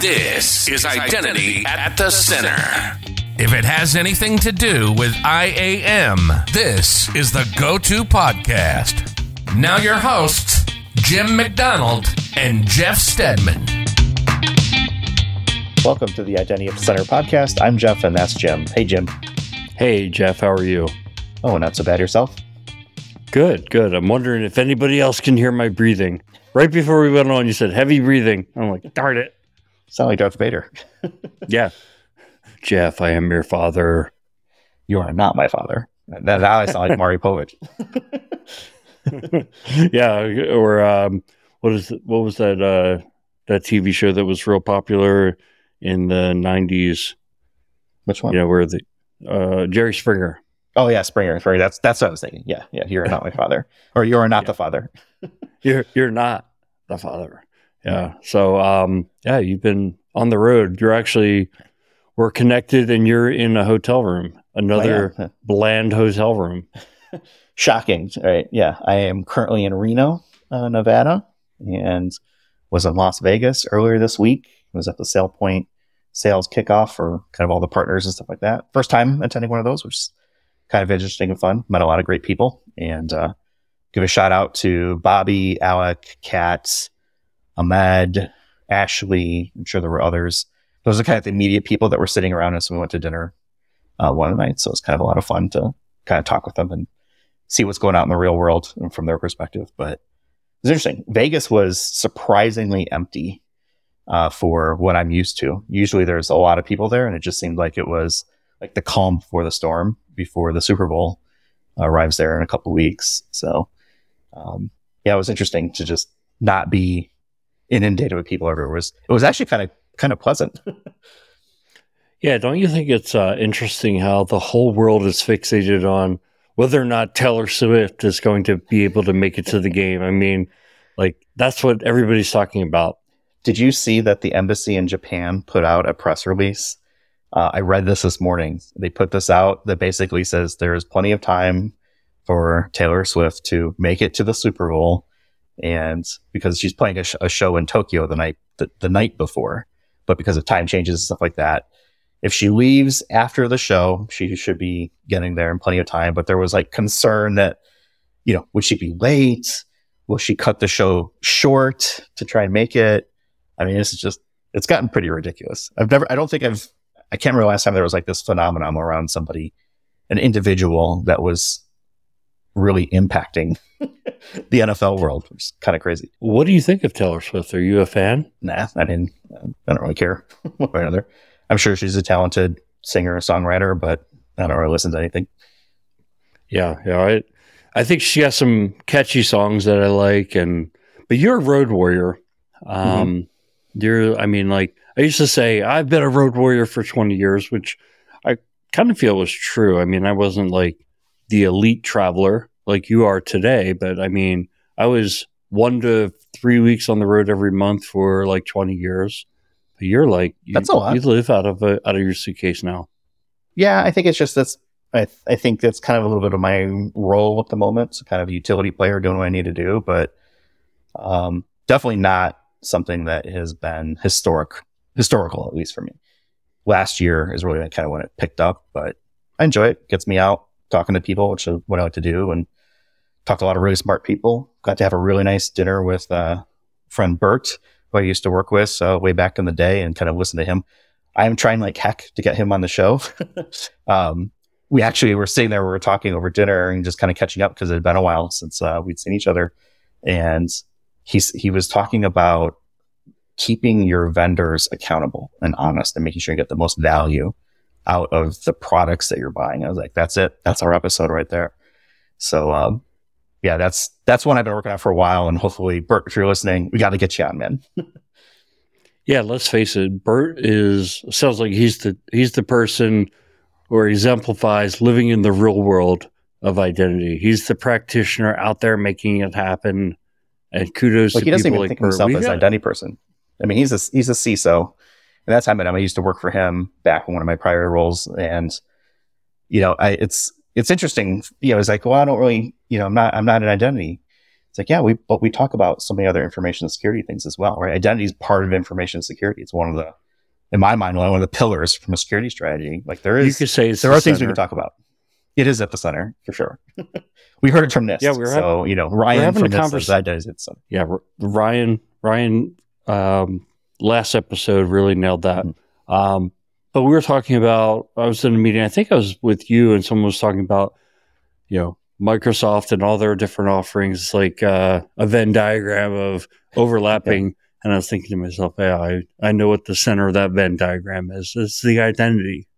This is Identity at the Center. If it has anything to do with IAM, this is the go to podcast. Now, your hosts, Jim McDonald and Jeff Steadman. Welcome to the Identity at the Center podcast. I'm Jeff, and that's Jim. Hey, Jim. Hey, Jeff, how are you? Oh, not so bad yourself? Good, good. I'm wondering if anybody else can hear my breathing. Right before we went on, you said heavy breathing. I'm like, darn it. Sound like Darth Vader. yeah. Jeff, I am your father. You are not my father. That now I sound like Maury Povich. yeah, or um, what is what was that uh, that TV show that was real popular in the '90s? Which one? Yeah, where the uh, Jerry Springer. Oh yeah, Springer. Sorry, that's that's what I was thinking. Yeah, yeah. You're not my father, or you are not yeah. the father. you're you're not the father. Yeah. So, um, yeah, you've been on the road. You're actually, we're connected and you're in a hotel room, another oh, yeah. bland hotel room. Shocking. Right. Yeah. I am currently in Reno, uh, Nevada, and was in Las Vegas earlier this week. I was at the SailPoint sales kickoff for kind of all the partners and stuff like that. First time attending one of those, which is kind of interesting and fun. Met a lot of great people and, uh, give a shout out to Bobby, Alec, Kat, Ahmed, Ashley. I'm sure there were others. Those are kind of the immediate people that were sitting around us when we went to dinner uh, one night. So it's kind of a lot of fun to kind of talk with them and see what's going on in the real world from their perspective. But it's interesting. Vegas was surprisingly empty uh, for what I'm used to. Usually there's a lot of people there, and it just seemed like it was like the calm before the storm before the Super Bowl arrives there in a couple weeks. So, um, yeah, it was interesting to just not be inundated with people everywhere. It was it was actually kind of kind of pleasant. yeah, don't you think it's uh, interesting how the whole world is fixated on whether or not Taylor Swift is going to be able to make it to the game? I mean, like that's what everybody's talking about. Did you see that the embassy in Japan put out a press release? Uh, I read this this morning. They put this out that basically says there is plenty of time for Taylor Swift to make it to the Super Bowl and because she's playing a, sh- a show in Tokyo the night the, the night before, but because of time changes and stuff like that, if she leaves after the show, she should be getting there in plenty of time. But there was like concern that, you know, would she be late? Will she cut the show short to try and make it? I mean, this is just, it's gotten pretty ridiculous. I've never, I don't think I've, I can't remember last time there was like this phenomenon around somebody, an individual that was really impacting the NFL world, which is kind of crazy. What do you think of Taylor Swift? Are you a fan? Nah, I didn't. I don't really care one way or another. I'm sure she's a talented singer and songwriter, but I don't really listen to anything. Yeah, yeah. I, I think she has some catchy songs that I like, and but you're a road warrior. Um, mm-hmm. You're, I mean, like I used to say, I've been a road warrior for 20 years, which I kind of feel was true. I mean, I wasn't like the elite traveler like you are today. But I mean, I was one to three weeks on the road every month for like 20 years. But you're like, you, that's a lot. You live out of a, out of your suitcase now. Yeah, I think it's just that's. I, th- I think that's kind of a little bit of my role at the moment. So kind of a utility player doing what I need to do, but um, definitely not something that has been historic, historical at least for me. Last year is really kind of when it picked up, but I enjoy it. Gets me out talking to people, which is what I like to do, and talked to a lot of really smart people. Got to have a really nice dinner with uh, friend Bert, who I used to work with uh, way back in the day, and kind of listen to him. I am trying like heck to get him on the show. um, we actually were sitting there, we were talking over dinner and just kind of catching up because it had been a while since uh, we'd seen each other. And he's he was talking about keeping your vendors accountable and honest and making sure you get the most value out of the products that you're buying. I was like, that's it. That's our episode right there. So, um, yeah, that's, that's one I've been working on for a while. And hopefully, Bert, if you're listening, we got to get you on, man. yeah, let's face it. Bert is, sounds like he's the, he's the person or exemplifies living in the real world of identity. He's the practitioner out there making it happen. And kudos like to he doesn't even like think himself as an identity person. I mean, he's a, he's a CISO and that's how I mean I used to work for him back in one of my prior roles. And, you know, I, it's, it's interesting. You know, it's like, well, I don't really, you know, I'm not, I'm not an identity It's like, yeah, we but we talk about so many other information security things as well, right? Identity is part of information security. It's one of the, in my mind, one of the pillars from a security strategy. Like there is, you could say there the are things we can talk about. It is at the center for sure. we heard it from NIST. Yeah, we were so you know Ryan having from a NIST convers- says identity is at the center. Yeah, R- Ryan. Ryan. Um, last episode really nailed that. Mhm. Um, but we were talking about. I was in a meeting. I think I was with you, and someone was talking about, you know, Microsoft and all their different offerings, like uh, a Venn diagram of overlapping. And I was thinking to myself, yeah, I, I know what the center of that Venn diagram is. It's the identity.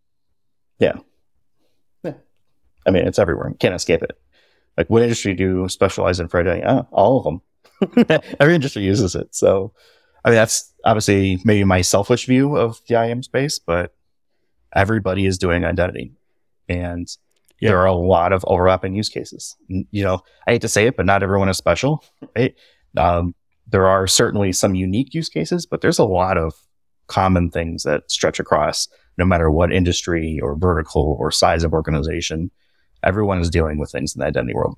Yeah yeah i mean, it's everywhere. You can't escape it. Like, what industry do you specialize in for identity? Uh, all of them. Every industry uses it. So, I mean, that's obviously maybe my selfish view of the im space, but everybody is doing identity. And Yeah. there are a lot of overlapping use cases. You know, I hate to say it, but not everyone is special, right? Um, there are certainly some unique use cases, but there's a lot of common things that stretch across no matter what industry or vertical or size of organization. Everyone is dealing with things in the identity world.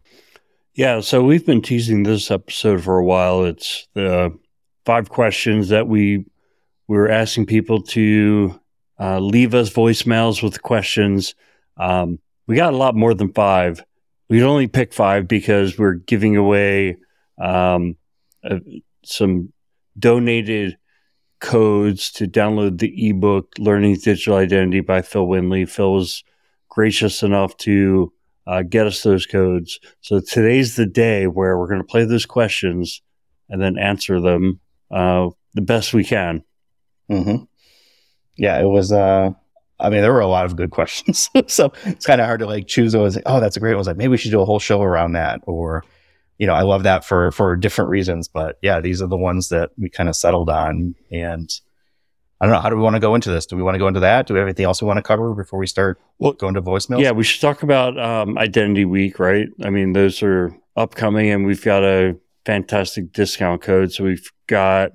Yeah, so we've been teasing this episode for a while. It's the five questions that we we were asking people to uh, leave us voicemails with questions. Um, we got a lot more than five. We could only pick five because we're giving away um, uh, some donated codes to download the ebook "Learning Digital Identity" by Phil Windley. Phil was gracious enough to uh, get us those codes. So today's the day where we're going to play those questions and then answer them uh, the best we can. Mm-hmm. Yeah, it was. Uh, I mean, there were a lot of good questions, so it's kind of hard to like choose those. Oh, that's a great one. I was like, maybe we should do a whole show around that, or you know, I love that for for different reasons. But yeah, these are the ones that we kind of settled on, and I don't know. How do we want to go into this? Do we want to go into that? Do we have anything else we want to cover before we start Well, going to voicemails? Yeah, we should talk about um, Identity Week, right? I mean, those are upcoming, and we've got a fantastic discount code. So we've got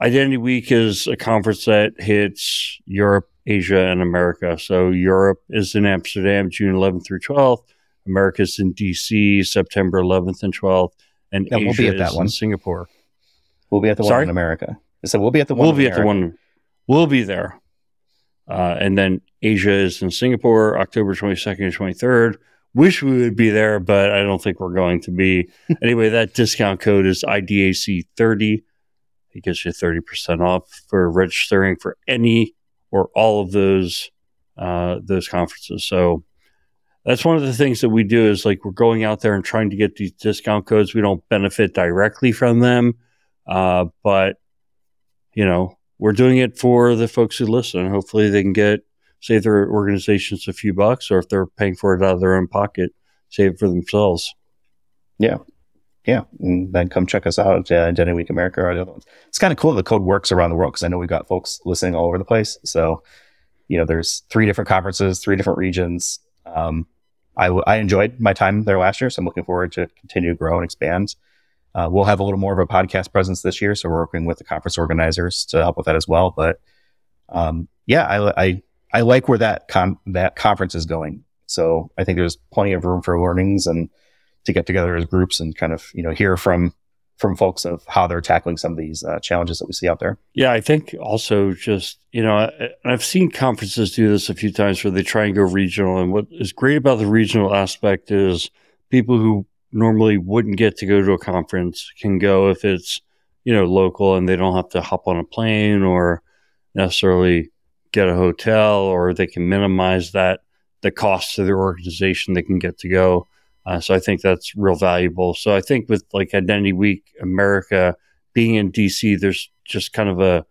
Identity Week is a conference that hits Europe, Asia, and America. So Europe is in Amsterdam, June 11th through 12th. America's in DC, September 11th and 12th, and Yeah, we'll Asia be at that one. in Singapore. we'll be at the one in America. I said we'll be at the one. we'll in be at the one. We'll be there. Uh, and then Asia is in Singapore, October 22nd and 23rd. Wish we would be there, but I don't think we're going to be. anyway, that discount code is IDAC30. It gives you 30% off for registering for any or all of those uh, those conferences. So that's one of the things that we do is like we're going out there and trying to get these discount codes. We don't benefit directly from them, uh, but you know, we're doing it for the folks who listen. Hopefully, they can get save their organizations a few bucks, or if they're paying for it out of their own pocket, save it for themselves. yeah, and then come check us out at uh, Identity Week America or the other ones. It's kind of cool. The code works around the world because I know we've got folks listening all over the place. So, you know, there's three different conferences, three different regions. Um, I, w- I enjoyed my time there last year, so I'm looking forward to continue to grow and expand. Uh, we'll have a little more of a podcast presence this year, so we're working with the conference organizers to help with that as well. But um, yeah, I, I I like where that con- that conference is going. So I think there's plenty of room for learnings and to get together as groups and kind of you know hear from from folks of how they're tackling some of these uh, challenges that we see out there. Yeah, I think also just you know I, I've seen conferences do this a few times where they try and go regional, and what is great about the regional aspect is people who normally wouldn't get to go to a conference can go if it's you know local and they don't have to hop on a plane or necessarily get a hotel or they can minimize that the cost to their organization they can get to go uh, so i think that's real valuable so i think with like identity week america being in dc there's just kind of a,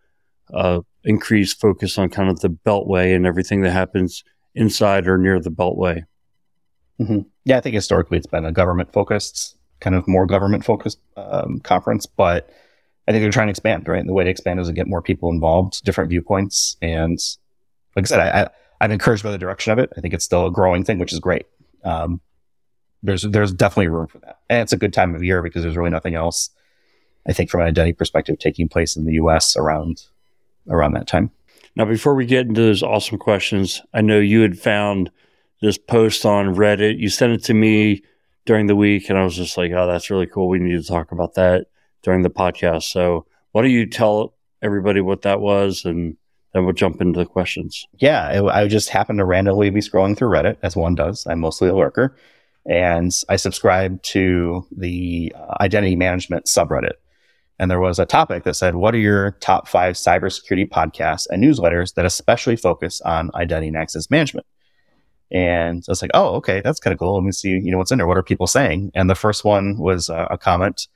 a increased focus on kind of the beltway and everything that happens inside or near the beltway Yeah, I think historically it's been a government focused, kind of more government focused um, conference, but I think they're trying to expand, right? And the way to expand is to get more people involved, different viewpoints. And like I said, I, I, I'm encouraged by the direction of it. I think it's still a growing thing, which is great. Um, there's, there's definitely room for that. And it's a good time of year because there's really nothing else, I think, from an identity perspective taking place in the US around, around that time. Now, before we get into those awesome questions, I know you had found this post on Reddit. You sent it to me during the week, and I was just like, "Oh, that's really cool. We need to talk about that during the podcast." So, why don't you tell everybody what that was, and then we'll jump into the questions. Yeah, it, I just happened to randomly be scrolling through Reddit, as one does. I'm mostly a lurker, and I subscribed to the uh, identity management subreddit. And there was a topic that said, What are your top five cybersecurity podcasts and newsletters that especially focus on identity and access management? And I was like, Oh, okay, that's kind of cool. Let me see, you know, what's in there. What are people saying? And the first one was uh, a comment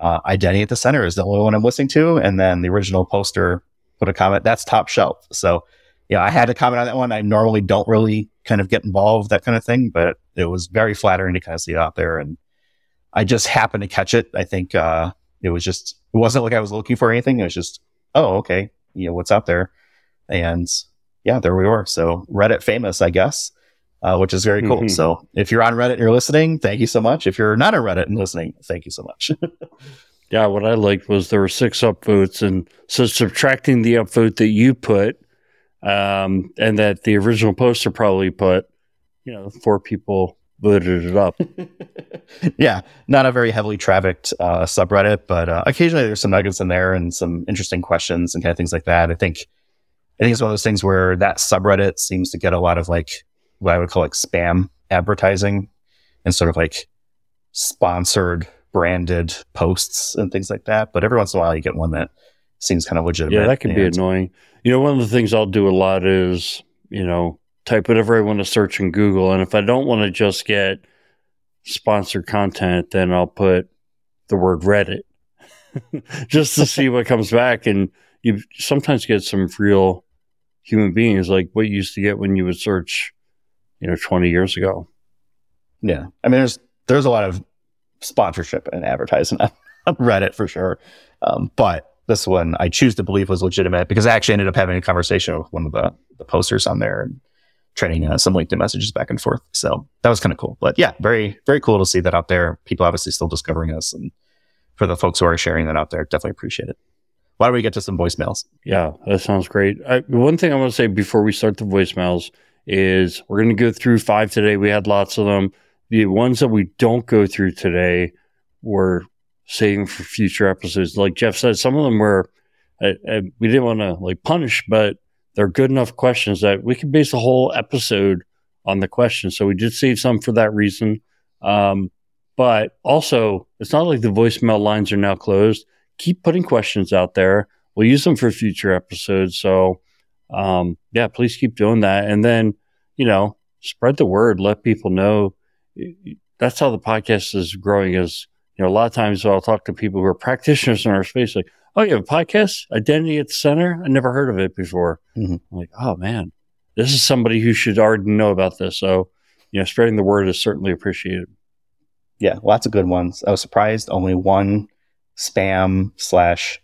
uh, Identity at the Center is the only one I'm listening to. And then the original poster put a comment, That's top shelf. So, yeah, I had to comment on that one. I normally don't really kind of get involved, that kind of thing, but it was very flattering to kind of see it out there. And I just happened to catch it. I think, uh, it was just it wasn't like I was looking for anything. It was just oh okay, you know what's out there, and yeah, there we were. So Reddit famous, I guess, uh, which is very cool. Mm-hmm. So if you're on Reddit and you're listening, thank you so much. If you're not on Reddit and listening, thank you so much. yeah, what I liked was there were six upvotes, and so subtracting the upvote that you put, um, and that the original poster probably put, you know, four people voted it up. yeah, not a very heavily trafficked uh, subreddit, but uh, occasionally there's some nuggets in there and some interesting questions and kind of things like that. I think I think it's one of those things where that subreddit seems to get a lot of like what I would call like spam advertising and sort of like sponsored branded posts and things like that. But every once in a while you get one that seems kind of legitimate. Yeah, that can be annoying. You know, one of the things I'll do a lot is, you know, type whatever I want to search in Google. And if I don't want to just get sponsored content, then I'll put the word Reddit just to see what comes back. And you sometimes get some real human beings like what you used to get when you would search, you know, 20 years ago. Yeah. I mean, there's, there's a lot of sponsorship and advertising on Reddit for sure. Um, but this one I choose to believe was legitimate because I actually ended up having a conversation with one of the, the posters on there. And trading uh, some LinkedIn messages back and forth. So that was kind of cool. But yeah, very, very cool to see that out there. People obviously still discovering us. And for the folks who are sharing that out there, definitely appreciate it. Why don't we get to some voicemails? Yeah, that sounds great. I, one thing I want to say before we start the voicemails is we're going to go through five today. We had lots of them. The ones that we don't go through today, we're saving for future episodes. Like Jeff said, some of them were, uh, uh, we didn't want to like punish, but they're good enough questions that we could base a whole episode on the questions. So we did save some for that reason. Um, but also, it's not like the voicemail lines are now closed. Keep putting questions out there. We'll use them for future episodes. So, um, yeah, please keep doing that. And then, you know, spread the word. Let people know. That's how the podcast is growing. Is you know, a lot of times I'll talk to people who are practitioners in our space, like, oh, you have a podcast, Identity at the Center? I never heard of it before. Mm-hmm. I'm like, oh, man, this is somebody who should already know about this. So, you know, spreading the word is certainly appreciated. Yeah, lots of good ones. I was surprised only one spam slash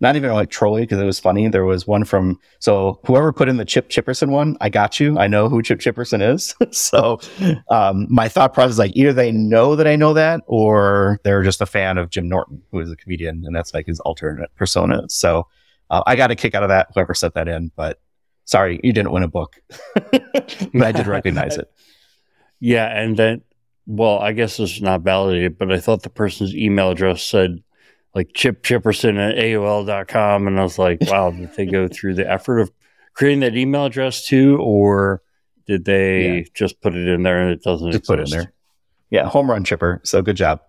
not even like trolling because it was funny. There was one from so whoever put in the Chip Chipperson one, I got you. I know who Chip Chipperson is. so um, my thought process is like either they know that I know that, or they're just a fan of Jim Norton, who is a comedian, and that's like his alternate persona. So uh, I got a kick out of that. Whoever set that in, but sorry, you didn't win a book, but I did recognize it. Yeah, and then well, I guess it's not validated, but I thought the person's email address said like Chip Chipperson at AOL.com. And I was like, wow, did they go through the effort of creating that email address too? Or did they yeah. just put it in there and it doesn't just exist? put it in there? Yeah, home run chipper. So good job.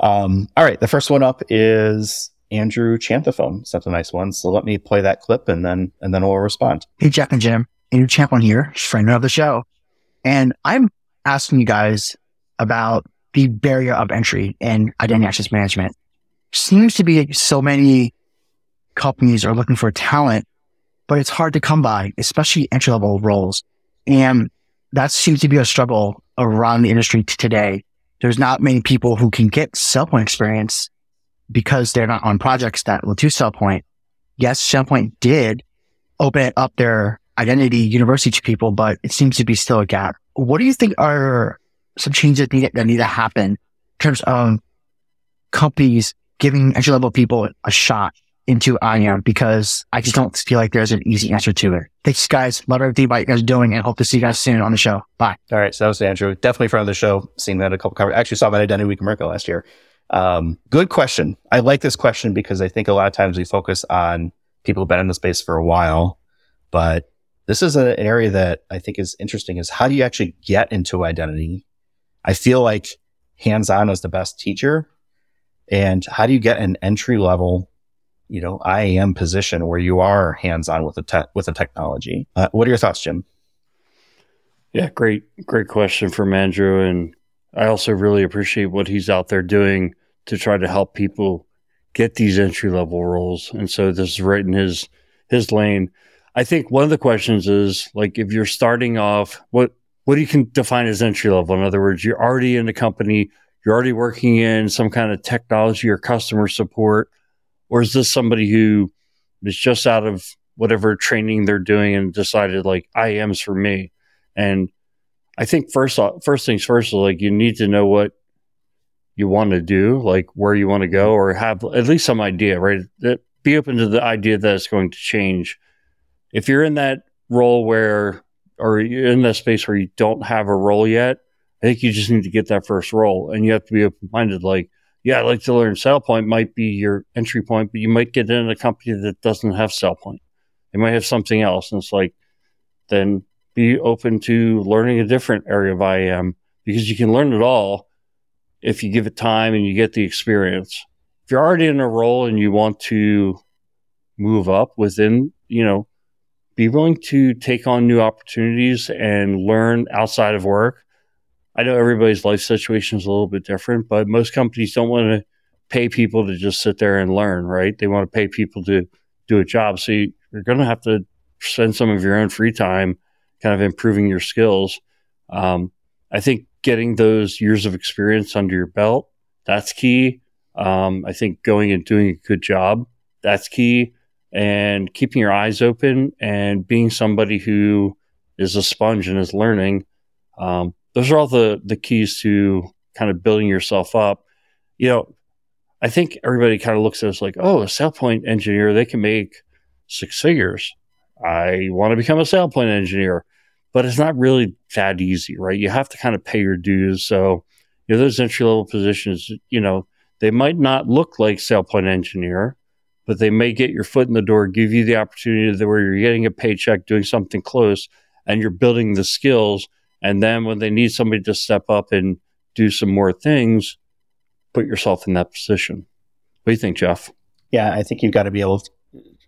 Um, all right, the first one up is Andrew Chantaphone. Sent a nice one. So let me play that clip and then and then we'll respond. Hey Jack and Jim, Andrew Champlin here, friend of the show. And I'm asking you guys about the barrier of entry in identity access management seems to be so many companies are looking for talent, but it's hard to come by, especially entry level roles. And that seems to be a struggle around the industry today. There's not many people who can get SailPoint experience because they're not on projects that will do SailPoint. Yes, SailPoint did open up their identity university to people, but it seems to be still a gap. What do you think are some changes that need to happen in terms of companies giving entry level people a shot into IAM because I just don't feel like there's an easy answer to it. Thanks, guys. Love everything about you guys doing and hope to see you guys soon on the show. Bye. All right. So that was Andrew. Definitely friend of the show. Seen that a couple covers. Actually saw that Identity Week America last year. Um, good question. I like this question because I think a lot of times we focus on people who've been in the space for a while, but this is an area that I think is interesting is how do you actually get into identity? I feel like hands on is the best teacher. And how do you get an entry level you know, IAM position where you are hands on with the te- with the technology. Uh, what are your thoughts, Jim? Yeah, great, great question from Andrew, and I also really appreciate what he's out there doing to try to help people get these entry level roles. And so this is right in his his lane. I think one of the questions is like if you're starting off, what what do you can define as entry level? In other words, you're already in the company, you're already working in some kind of technology or customer support or is this somebody who is just out of whatever training they're doing and decided like IAM's for me? And I think first first things first, like you need to know what you want to do, like where you want to go, or have at least some idea, right? Be open to the idea that it's going to change. If you're in that role where, or you're in that space where you don't have a role yet, I think you just need to get that first role, and you have to be open minded. Like, yeah, I'd like to learn SailPoint might be your entry point, but you might get in a company that doesn't have SailPoint. They might have something else. And it's like, then be open to learning a different area of IAM because you can learn it all if you give it time and you get the experience. If you're already in a role and you want to move up within, you know, be willing to take on new opportunities and learn outside of work I know everybody's life situation is a little bit different, but most companies don't want to pay people to just sit there and learn, right? They want to pay people to do a job. So you, are going to have to spend some of your own free time kind of improving your skills. Um, I think getting those years of experience under your belt, that's key. Um, I think going and doing a good job, that's key. And keeping your eyes open and being somebody who is a sponge and is learning. Um, those are all the the keys to kind of building yourself up. You know, I think everybody kind of looks at us like, oh, a SailPoint engineer, they can make six figures. I want to become a SailPoint engineer, but it's not really that easy, right? You have to kind of pay your dues. So, you know, those entry level positions, you know, they might not look like SailPoint engineer, but they may get your foot in the door, give you the opportunity where you're getting a paycheck, doing something close, and you're building the skills and then when they need somebody to step up and do some more things, put yourself in that position. What do you think, Jeff? Yeah, I think you've got to be able to,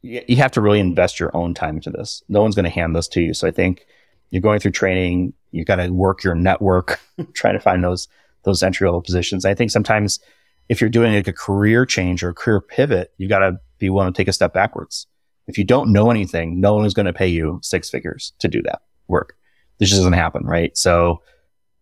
you have to really invest your own time into this. No one's going to hand this to you. So I think you're going through training, you've got to work your network, trying to find those, those entry level positions. I think sometimes if you're doing like a career change or a career pivot, you've got to be willing to take a step backwards. If you don't know anything, no one is going to pay you six figures to do that work this just doesn't happen, right? So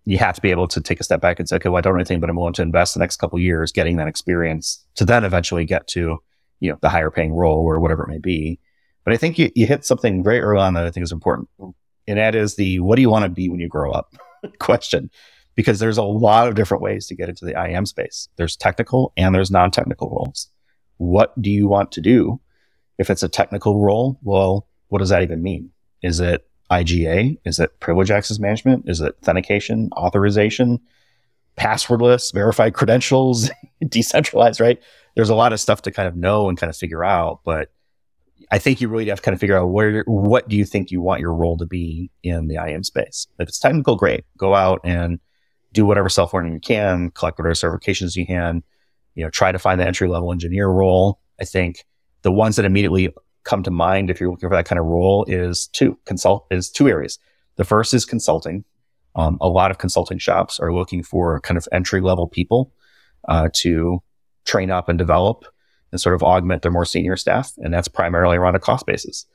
you have to be able to take a step back and say, okay, well, I don't know anything, but I'm willing to invest the next couple years getting that experience to then eventually get to, you know, the higher paying role or whatever it may be. But I think you, you hit something very early on that I think is important. And that is the what do you want to be when you grow up question. Because there's a lot of different ways to get into the IAM space. There's technical and there's non-technical roles. What do you want to do? If it's a technical role, well, what does that even mean? Is it IGA? Is it privilege access management? Is it authentication, authorization, passwordless, verified credentials, decentralized, right? There's a lot of stuff to kind of know and kind of figure out, but I think you really have to kind of figure out where, what do you think you want your role to be in the IAM space? If it's technical, great. Go out and do whatever self learning you can, collect whatever certifications you can, you know, try to find the entry level engineer role. I think the ones that immediately come to mind if you're looking for that kind of role is two consult is two areas. The first is consulting. Um, a lot of consulting shops are looking for kind of entry level people uh, to train up and develop and sort of augment their more senior staff, and that's primarily around a cost basis.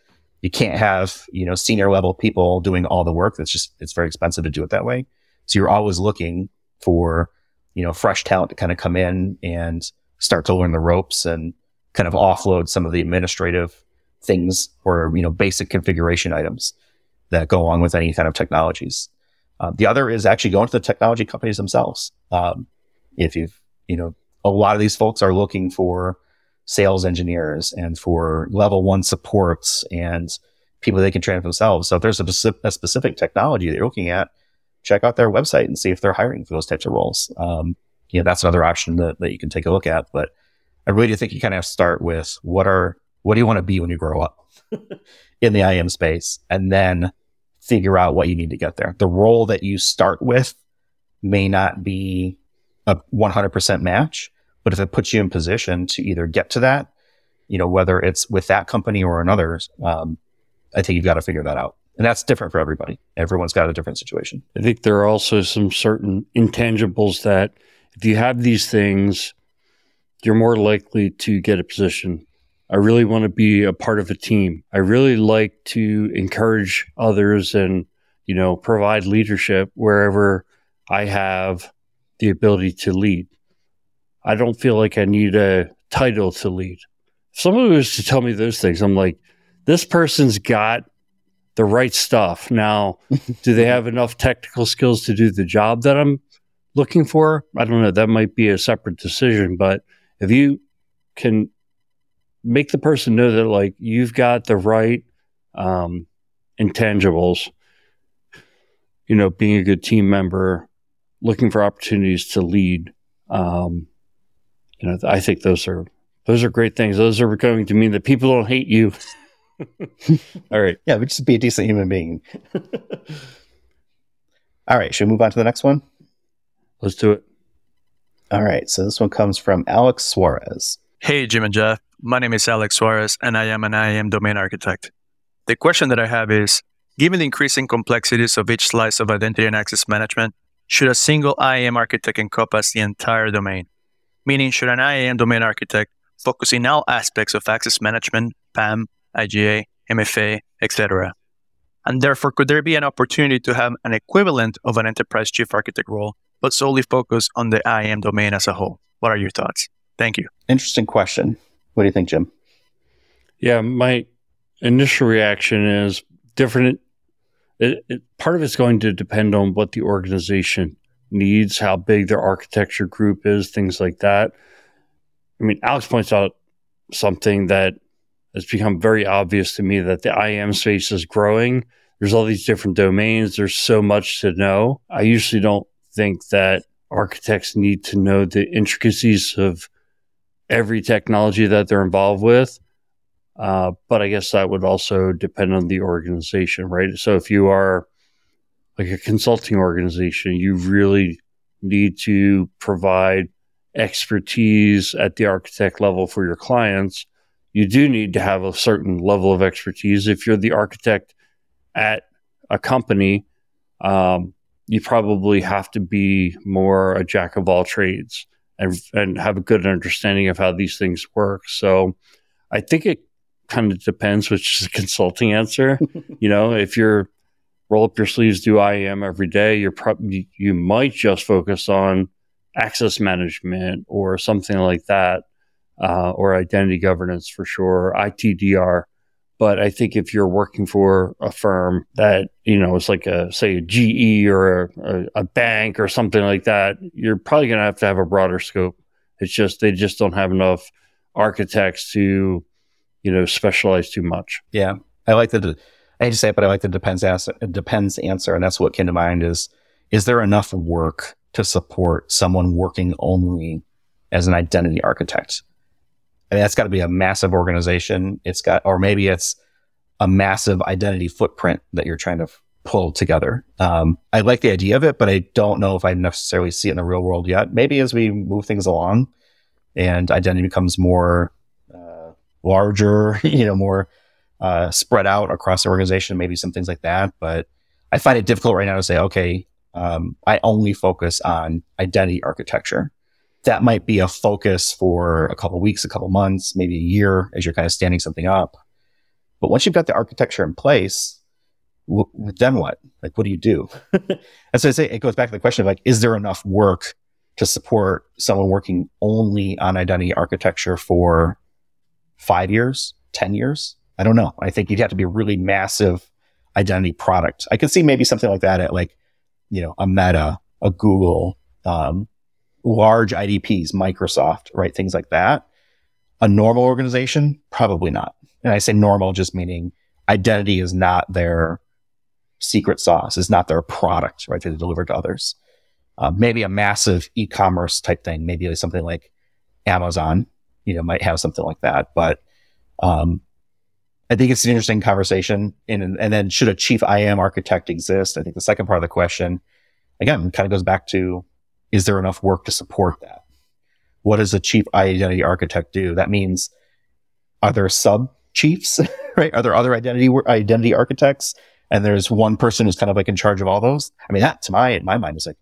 You can't have you know senior level people doing all the work. That's just it's very expensive to do it that way. So you're always looking for you know fresh talent to kind of come in and start to learn the ropes and kind of offload some of the administrative things or you know basic configuration items that go along with any kind of technologies. Uh, the other is actually going to the technology companies themselves. Um, if you've you know a lot of these folks are looking for sales engineers and for level one supports and people they can train themselves. So if there's a, a, specific technology that you're looking at, check out their website and see if they're hiring for those types of roles. Um, you know, that's another option that, that you can take a look at. But I really do think you kind of have to start with what are, what do you want to be when you grow up in the IM space? And then figure out what you need to get there. The role that you start with may not be a 100% match, but if it puts you in position to either get to that, you know, whether it's with that company or another, um, I think you've got to figure that out. And that's different for everybody. Everyone's got a different situation. I think there are also some certain intangibles that if you have these things, you're more likely to get a position I really want to be a part of a team. I really like to encourage others and, you know, provide leadership wherever I have the ability to lead. I don't feel like I need a title to lead. If someone was to tell me those things, I'm like, this person's got the right stuff. Now, do they have enough technical skills to do the job that I'm looking for? I don't know. That might be a separate decision. But if you can make the person know that like you've got the right um, intangibles. You know, being a good team member, looking for opportunities to lead. Um, you know, I think those are those are great things. Those are going to mean that people don't hate you. All right. Yeah, but just be a decent human being. All right. Should we move on to the next one? Let's do it. All right. So this one comes from Alex Suarez. Hey, Jim and Jeff. My name is Alex Suarez, and I am an IAM domain architect. The question that I have is Given the increasing complexities of each slice of identity and access management, should a single IAM architect encompass the entire domain? Meaning, should an IAM domain architect focus in all aspects of access management, PAM, IGA, MFA, etc.? And therefore, could there be an opportunity to have an equivalent of an enterprise chief architect role, but solely focus on the IAM domain as a whole? What are your thoughts? Thank you. Interesting question. What do you think, Jim? Yeah, my initial reaction is different. It, it, part of it's going to depend on what the organization needs, how big their architecture group is, things like that. I mean, Alex points out something that has become very obvious to me that the IAM space is growing. There's all these different domains. There's so much to know. I usually don't think that architects need to know the intricacies of every technology that they're involved with. Uh, but I guess that would also depend on the organization, right? So if you are like a consulting organization, you really need to provide expertise at the architect level for your clients. You do need to have a certain level of expertise. If you're the architect at a company, um, you probably have to be more a jack of all trades and and have a good understanding of how these things work. So I think it kind of depends, which is a consulting answer. you know, if you're roll up your sleeves, do IAM every day, you're probably you might just focus on access management or something like that, uh, or identity governance for sure, ITDR. But I think if you're working for a firm that, you know, it's like a, say, a GE or a, a bank or something like that, you're probably going to have to have a broader scope. It's just, they just don't have enough architects to, you know, specialize too much. Yeah. I like the, I hate to say it, but I like the depends answer, depends answer. And that's what came to mind is, is there enough work to support someone working only as an identity architect? I mean, that's got to be a massive organization. It's got, or maybe it's a massive identity footprint that you're trying to pull together. Um, I like the idea of it, but I don't know if I necessarily see it in the real world yet. Maybe as we move things along and identity becomes more uh, larger, you know, more uh, spread out across the organization, maybe some things like that. But I find it difficult right now to say, okay, um, I only focus on identity architecture that might be a focus for a couple weeks, a couple months, maybe a year as you're kind of standing something up. But once you've got the architecture in place, then what? Like, what do you do? and so I say it goes back to the question of like, is there enough work to support someone working only on identity architecture for five years, 10 years? I don't know. I think you'd have to be a really massive identity product. I could see maybe something like that at like, you know, a Meta, a Google, um, large IDPs, Microsoft, right? Things like that. A normal organization, probably not. And I say normal just meaning identity is not their secret sauce, is not their product, right? They deliver to others. Uh, maybe a massive e-commerce type thing, maybe something like Amazon, you know, might have something like that. But um, I think it's an interesting conversation. And, and then should a chief IAM architect exist? I think the second part of the question, again, kind of goes back to, is there enough work to support that? What does a chief identity architect do? That means, are there sub chiefs, right? Are there other identity, identity architects? And there's one person who's kind of like in charge of all those. I mean, that to my, in my mind is like,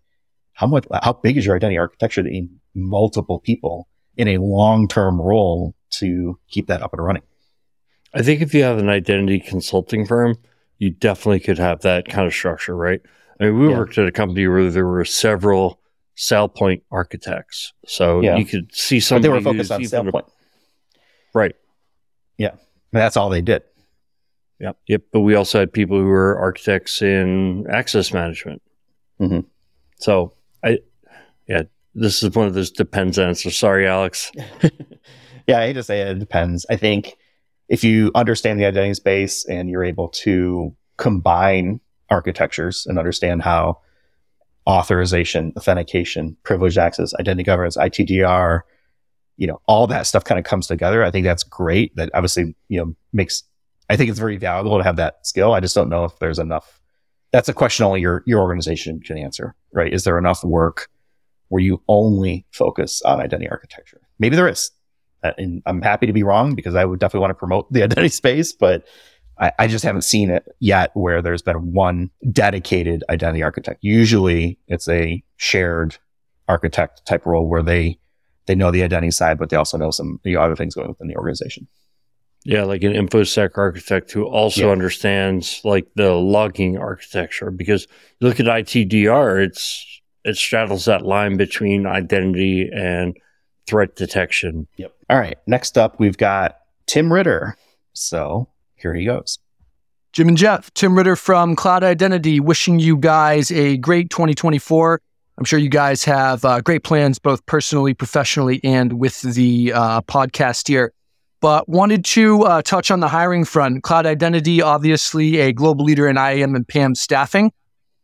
how much, how big is your identity architecture that you need multiple people in a long-term role to keep that up and running? I think if you have an identity consulting firm, you definitely could have that kind of structure, right? I mean, we yeah. worked at a company where there were several SailPoint architects, so yeah. you could see some. They were focused on SailPoint, right? Yeah, that's all they did. Yep, yep. But we also had people who were architects in access management. Mm-hmm. So I, yeah, this is one of those depends answers. Sorry, Alex. yeah, I hate to say it, it depends. I think if you understand the identity space and you're able to combine architectures and understand how authorization, authentication, privileged access, identity governance, ITDR, you know, all that stuff kind of comes together. I think that's great. That obviously, you know, makes, I think it's very valuable to have that skill. I just don't know if there's enough. That's a question only your, your organization can answer, right? Is there enough work where you only focus on identity architecture? Maybe there is. Uh, and I'm happy to be wrong because I would definitely want to promote the identity space, but I, I, just haven't seen it yet where there's been one dedicated identity architect. Usually it's a shared architect type role where they, they know the identity side, but they also know some the other things going within the organization. Yeah, like an infosec architect who also yeah. understands like the logging architecture because you look at ITDR, it's it straddles that line between identity and threat detection. Yep. All right. Next up, we've got Tim Ritter. So here he goes. Jim and Jeff, Tim Ritter from Cloud Identity, wishing you guys a great 2024. I'm sure you guys have uh, great plans, both personally, professionally, and with the uh, podcast here. But wanted to uh, touch on the hiring front. Cloud Identity, obviously a global leader in IAM and PAM staffing.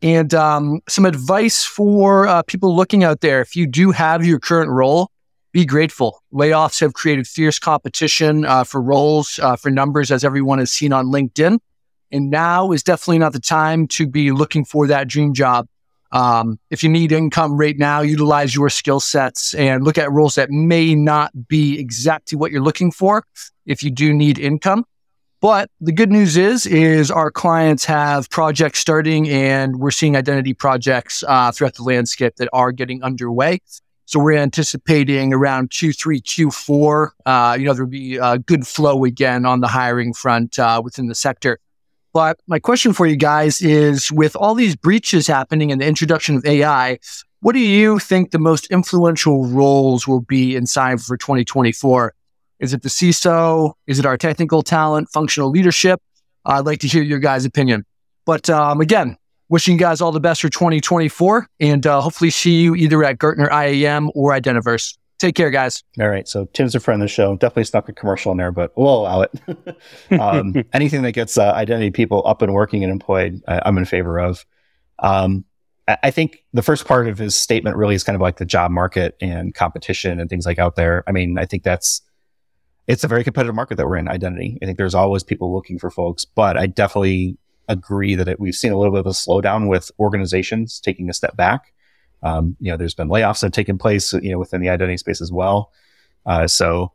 And um, some advice for uh, people looking out there. If you do have your current role, be grateful. Layoffs have created fierce competition uh, for roles, uh, for numbers, as everyone has seen on LinkedIn. And now is definitely not the time to be looking for that dream job. Um, if you need income right now, utilize your skill sets and look at roles that may not be exactly what you're looking for if you do need income. But the good news is, is our clients have projects starting and we're seeing identity projects uh, throughout the landscape that are getting underway. So we're anticipating around Q3, Q4, uh, you know, there'll be a good flow again on the hiring front uh, within the sector. But my question for you guys is with all these breaches happening and the introduction of AI, what do you think the most influential roles will be inside for 2024? Is it the CISO? Is it our technical talent, functional leadership? I'd like to hear your guys' opinion. But um, again, Wishing you guys all the best for 2024 and uh, hopefully see you either at Gartner IAM or Identiverse. Take care, guys. All right. So Tim's a friend of the show. Definitely snuck a commercial in there, but we'll allow it. um, anything that gets uh, identity people up and working and employed, I, am in favor of. Um, I think the first part of his statement really is kind of like the job market and competition and things like out there. I mean, I think that's it's a very competitive market that we're in identity. I think there's always people looking for folks, but I definitely agree that it, we've seen a little bit of a slowdown with organizations taking a step back. Um, you know, there's been layoffs that have taken place, you know, within the identity space as well. Uh, so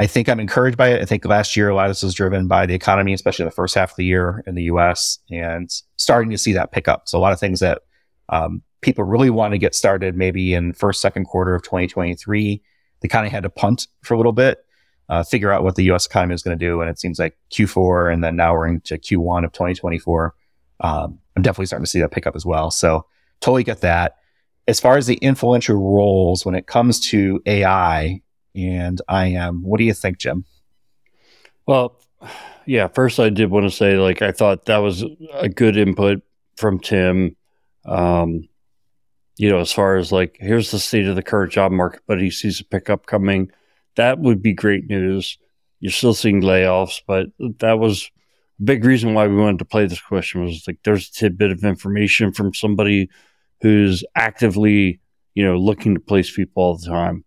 I think I'm encouraged by it. I think last year a lot of this was driven by the economy, especially the first half of the year in the U.S. and starting to see that pick up. So a lot of things that um, people really want to get started maybe in first, second quarter of 2023, they kind of had to punt for a little bit uh, figure out what the U.S. economy is going to do. And it seems like Q4, and then now we're into Q1 of 2024. Um, I'm definitely starting to see that pick up as well. So totally get that. As far as the influential roles when it comes to AI and I am, what do you think, Jim? Well, yeah. First, I did want to say, like, I thought that was a good input from Tim. Um, you know, as far as like, here's the state of the current job market, but he sees a pickup coming that would be great news. You're still seeing layoffs, but that was a big reason why we wanted to play this question was like there's a tidbit of information from somebody who's actively, you know, looking to place people all the time.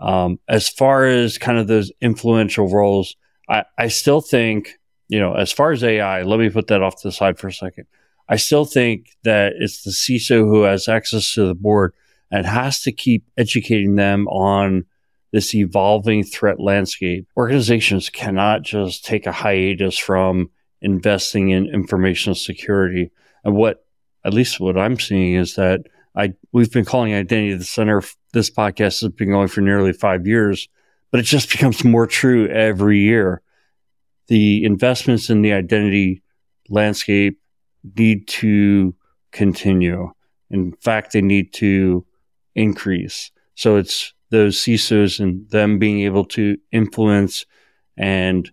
Um, as far as kind of those influential roles, I, I still think, you know, as far as AI, let me put that off to the side for a second. I still think that it's the CISO who has access to the board and has to keep educating them on this evolving threat landscape. Organizations cannot just take a hiatus from investing in information security. And what, at least what I'm seeing is that I, we've been calling identity the center. This podcast has been going for nearly five years, but it just becomes more true every year. The investments in the identity landscape need to continue. In fact, they need to increase. So it's those CISOs and them being able to influence and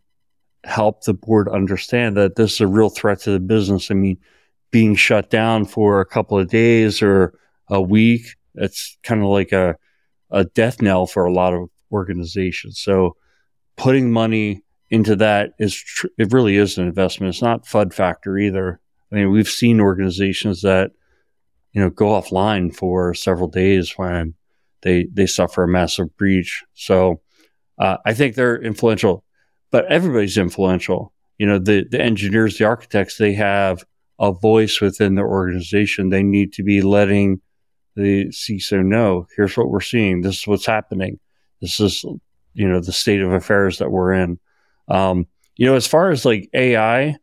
help the board understand that this is a real threat to the business. I mean, being shut down for a couple of days or a week, it's kind of like a, a death knell for a lot of organizations. So putting money into that is, tr- it really is an investment. It's not FUD factor either. I mean, we've seen organizations that, you know, go offline for several days when they they suffer a massive breach. So uh, I think they're influential, but everybody's influential. You know, the the engineers, the architects, they have a voice within their organization. They need to be letting the CISO know, here's what we're seeing. This is what's happening. This is, you know, the state of affairs that we're in. Um, you know, as far as like AI,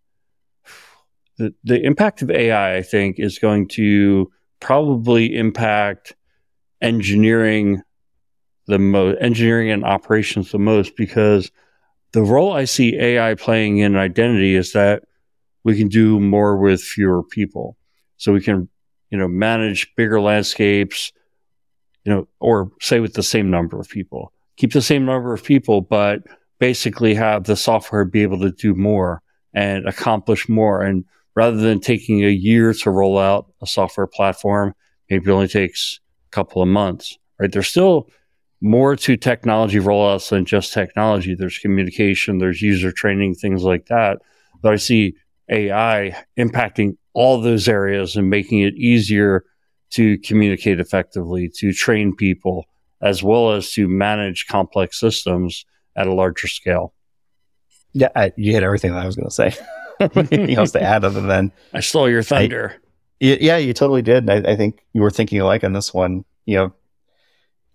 the, the impact of AI, I think, is going to probably impact engineering the most, engineering and operations the most, because the role I see AI playing in identity is that we can do more with fewer people. So we can, you know, manage bigger landscapes, you know, or say with the same number of people, keep the same number of people, but basically have the software be able to do more and accomplish more and rather than taking a year to roll out a software platform, maybe it only takes couple of months, right? There's still more to technology rollouts than just technology. There's communication, there's user training, things like that. But I see AI impacting all those areas and making it easier to communicate effectively, to train people, as well as to manage complex systems at a larger scale. Yeah, I, you hit everything that I was going to say. anything else to add other than I stole your thunder. Yeah, you totally did. I, I, think you were thinking alike on this one. You know,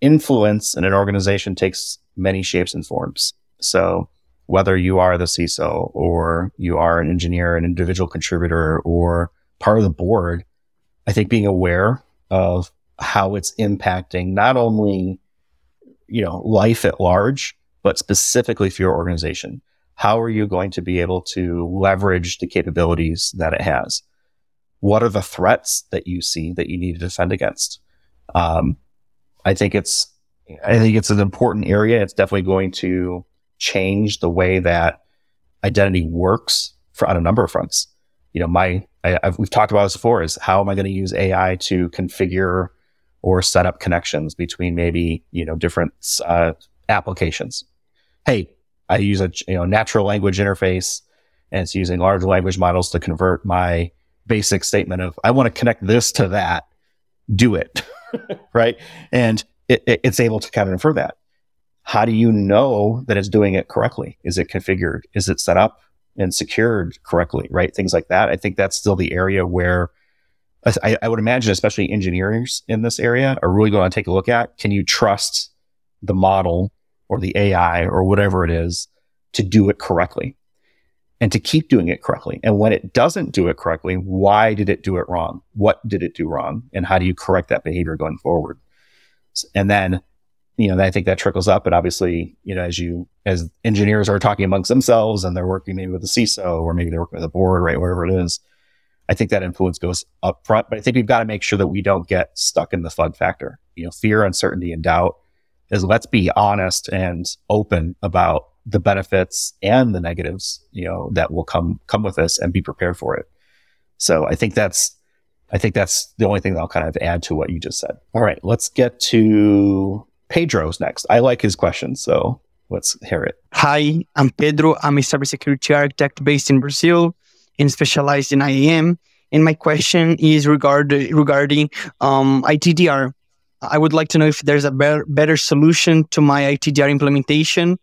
influence in an organization takes many shapes and forms. So whether you are the CISO or you are an engineer, an individual contributor, or part of the board, I think being aware of how it's impacting not only you know life at large, but specifically for your organization how are you going to be able to leverage the capabilities that it has? What are the threats that you see that you need to defend against? Um, I think it's, I think it's an important area. It's definitely going to change the way that identity works for on a number of fronts. You know, my, I, we've talked about this before is how am I going to use AI to configure or set up connections between maybe, you know, different, uh, applications. Hey, I use a you know natural language interface, and it's using large language models to convert my basic statement of I want to connect this to that. Do it, right? And it, it, it's able to kind of infer that. How do you know that it's doing it correctly? Is it configured? Is it set up and secured correctly? Right? Things like that. I think that's still the area where I, I would imagine, especially engineers in this area, are really going to take a look at. Can you trust the model or the AI or whatever it is to do it correctly and to keep doing it correctly. And when it doesn't do it correctly, why did it do it wrong? What did it do wrong? And how do you correct that behavior going forward? And then, you know, I think that trickles up. And obviously, you know, as you, as engineers are talking amongst themselves and they're working maybe with the CISO or maybe they're working with the board, right? Wherever it is, I think that influence goes up front. But I think we've got to make sure that we don't get stuck in the FUD factor. You know, fear, uncertainty, and doubt is let's be honest and open about the benefits and the negatives, you know, that will come come with this and be prepared for it. So I think that's I think that's the only thing that I'll kind of add to what you just said. All right, let's get to Pedro's next. I like his question, so Let's hear it. Hi, I'm Pedro. I'm a cybersecurity architect based in Brazil and specialized in IAM. And my question is regard, regarding um, ITDR. I would like to know if there's a better, better solution to my ITDR implementation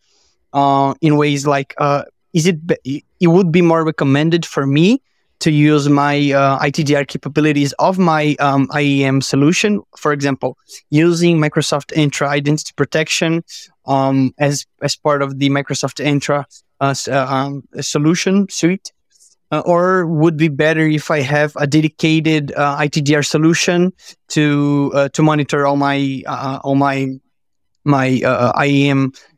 uh, in ways like, uh, is it, it would be more recommended for me to use my uh, ITDR capabilities of my um, IAM solution. For example, using Microsoft Entra Identity Protection um, as as part of the Microsoft Entra uh, uh, um, solution suite, uh, or would be better if I have a dedicated uh, ITDR solution to uh, to monitor all my all my my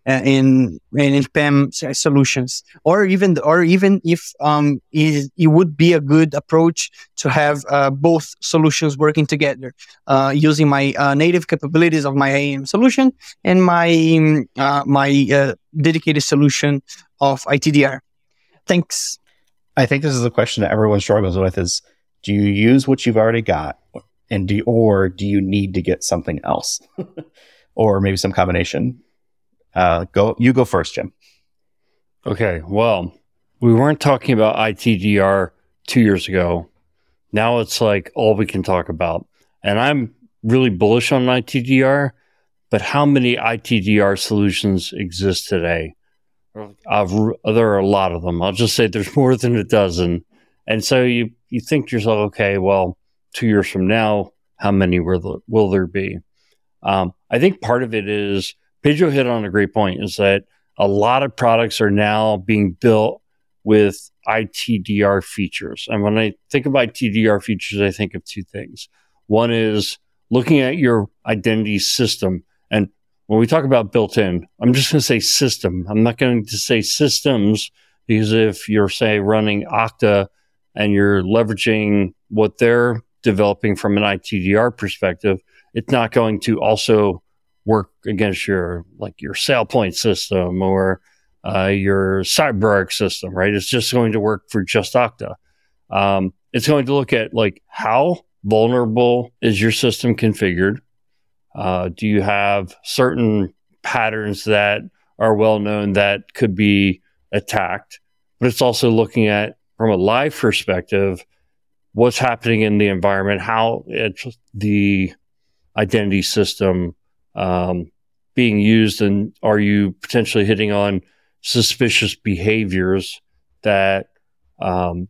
IAM in in PAM solutions, or even or even if um, it, it would be a good approach to have uh, both solutions working together, uh, using my uh, native capabilities of my IAM solution and my uh, my uh, dedicated solution of ITDR. Thanks. I think this is a question that everyone struggles with: is do you use what you've already got, and do or do you need to get something else, or maybe some combination? Uh, go, you go first, Jim. Okay. Well, we weren't talking about ITDR two years ago. Now it's like all we can talk about. And I'm really bullish on ITDR, but how many ITDR solutions exist today? I've, there are a lot of them. I'll just say there's more than a dozen. And so you, you think to yourself, okay, well, two years from now, how many will, will there be? Um, I think part of it is Pedro hit on a great point is that a lot of products are now being built with ITDR features. And when I think of ITDR features, I think of two things. One is looking at your identity system. And when we talk about built in, I'm just going to say system. I'm not going to say systems because if you're, say, running Okta and you're leveraging what they're developing from an ITDR perspective, it's not going to also work against your like your SailPoint system or uh, your CyberArk system, right? It's just going to work for just Okta. Um, it's going to look at like how vulnerable is your system configured? Uh, do you have certain patterns that are well known that could be attacked? But it's also looking at from a live perspective what's happening in the environment, how the identity system um, being used, and are you potentially hitting on suspicious behaviors that um,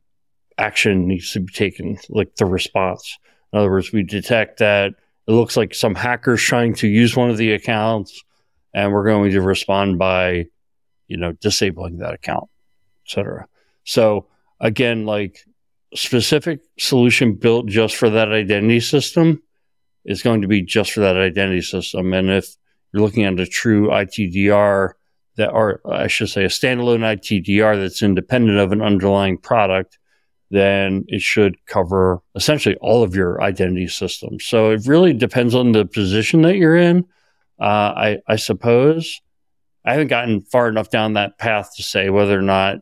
action needs to be taken, like the response? In other words, we detect that it looks like some hackers trying to use one of the accounts, and we're going to respond by, you know, disabling that account, etc. So again, like specific solution built just for that identity system is going to be just for that identity system. And if you're looking at a true ITDR that, or I should say, a standalone ITDR that's independent of an underlying product, then it should cover essentially all of your identity systems. So it really depends on the position that you're in. Uh, I, I suppose I haven't gotten far enough down that path to say whether or not,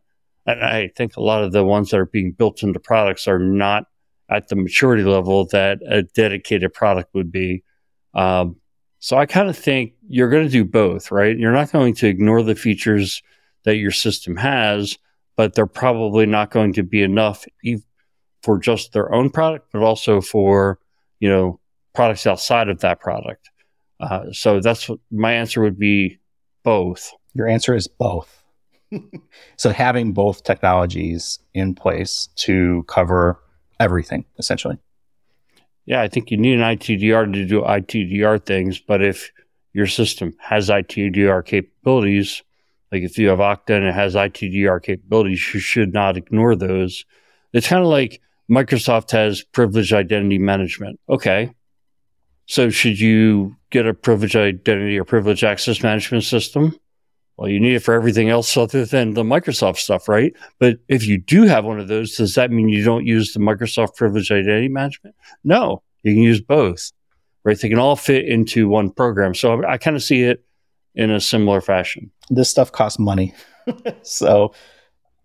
and I think a lot of the ones that are being built into products are not at the maturity level that a dedicated product would be. Um, so I kind of think you're going to do both, right? You're not going to ignore the features that your system has, but they're probably not going to be enough for just their own product, but also for you know products outside of that product. Uh, so that's what my answer would be both. Your answer is both. so having both technologies in place to cover everything essentially. Yeah, I think you need an ITDR to do ITDR things, but if your system has ITDR capabilities, like if you have Okta and it has ITDR capabilities, you should not ignore those. It's kind of like Microsoft has privileged identity management. Okay. So should you get a privileged identity or privileged access management system? Well, you need it for everything else other than the Microsoft stuff, right? But if you do have one of those, does that mean you don't use the Microsoft Privileged Identity Management? No, you can use both, right? They can all fit into one program. So I, I kind of see it in a similar fashion. This stuff costs money. so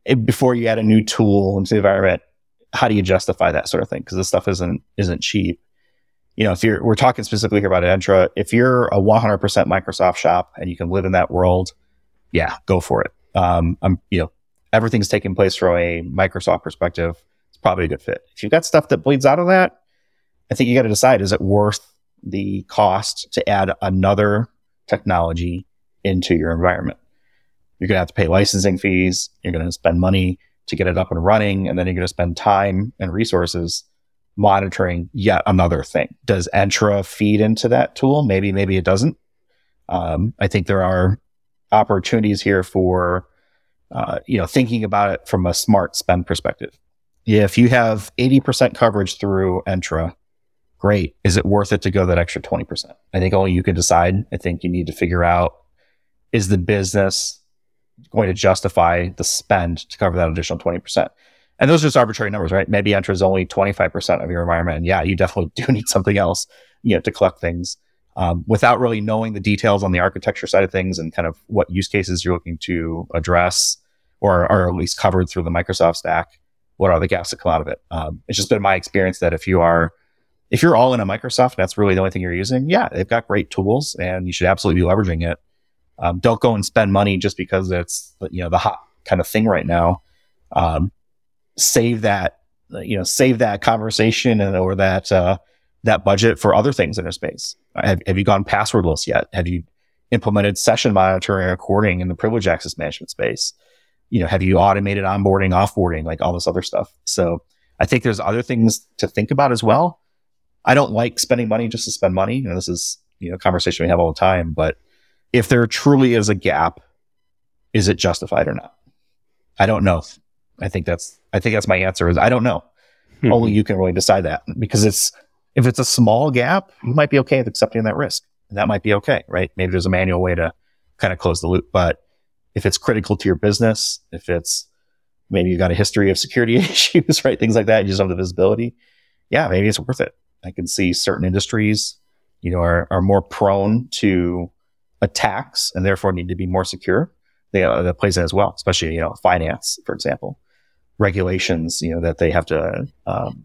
it, before you add a new tool into the environment, how do you justify that sort of thing? Because this stuff isn't isn't cheap. You know, if you're we're talking specifically here about Entra, if you're a 100% Microsoft shop and you can live in that world, yeah, go for it. Um, I'm, you know, everything's taking place from a Microsoft perspective. It's probably a good fit. If you've got stuff that bleeds out of that, I think you got to decide: is it worth the cost to add another technology into your environment? You're going to have to pay licensing fees. You're going to spend money to get it up and running, and then you're going to spend time and resources monitoring yet another thing. Does Entra feed into that tool? Maybe, maybe it doesn't. Um, I think there are opportunities here for, uh, you know, thinking about it from a smart spend perspective. If you have 80% coverage through Entra, great. Is it worth it to go that extra 20%? I think only you can decide. I think you need to figure out is the business going to justify the spend to cover that additional 20%? And those are just arbitrary numbers, right? Maybe Entra is only 25% of your environment. And yeah, you definitely do need something else, you know, to collect things. Um, without really knowing the details on the architecture side of things and kind of what use cases you're looking to address or are at least covered through the Microsoft stack, what are the gaps that come out of it? Um, it's just been my experience that if you are, if you're all in a Microsoft, that's really the only thing you're using. Yeah, they've got great tools and you should absolutely be leveraging it. Um, don't go and spend money just because it's, you know, the hot kind of thing right now. Um, save that you know save that conversation and or that uh, that budget for other things in a space. Have, have you gone passwordless yet? Have you implemented session monitoring and recording in the privilege access management space? You know, have you automated onboarding, offboarding, like all this other stuff? So I think there's other things to think about as well. I don't like spending money just to spend money. You know, this is you know a conversation we have all the time. But if there truly is a gap, is it justified or not? I don't know. I think that's I think that's my answer is I don't know. Hmm. Only you can really decide that because it's if it's a small gap, you might be okay with accepting that risk. And that might be okay, right? Maybe there's a manual way to kind of close the loop. But if it's critical to your business, if it's maybe you've got a history of security issues, right? Things like that, you just have the visibility. Yeah, maybe it's worth it. I can see certain industries, you know, are, are more prone to attacks and therefore need to be more secure. They, uh, that plays in as well, especially, you know, finance, for example regulations, you know, that they have to um,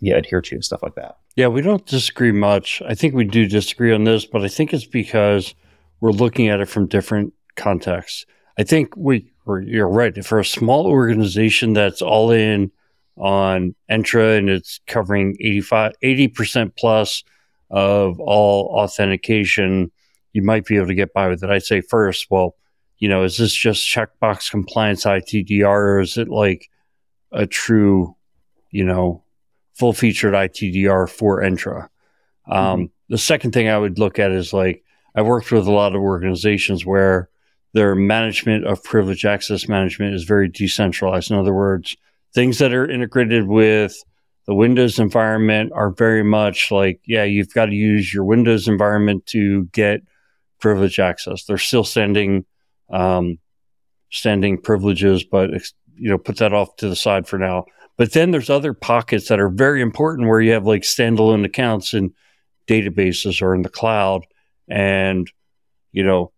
yeah adhere to, stuff like that. Yeah, we don't disagree much. I think we do disagree on this, but I think it's because we're looking at it from different contexts. I think we, you're right. For a small organization that's all in on Entra and it's covering 85, 80% plus of all authentication, you might be able to get by with it. I'd say first, well, you know, is this just checkbox compliance ITDR or is it like a true, you know, full featured ITDR for Entra. Um, mm-hmm. The second thing I would look at is like I've worked with a lot of organizations where their management of privilege access management is very decentralized. In other words, things that are integrated with the Windows environment are very much like, yeah, you've got to use your Windows environment to get privilege access. They're still sending um, standing privileges, but you know, put that off to the side for now. But then there's other pockets that are very important where you have like standalone accounts in databases or in the cloud. And, you know,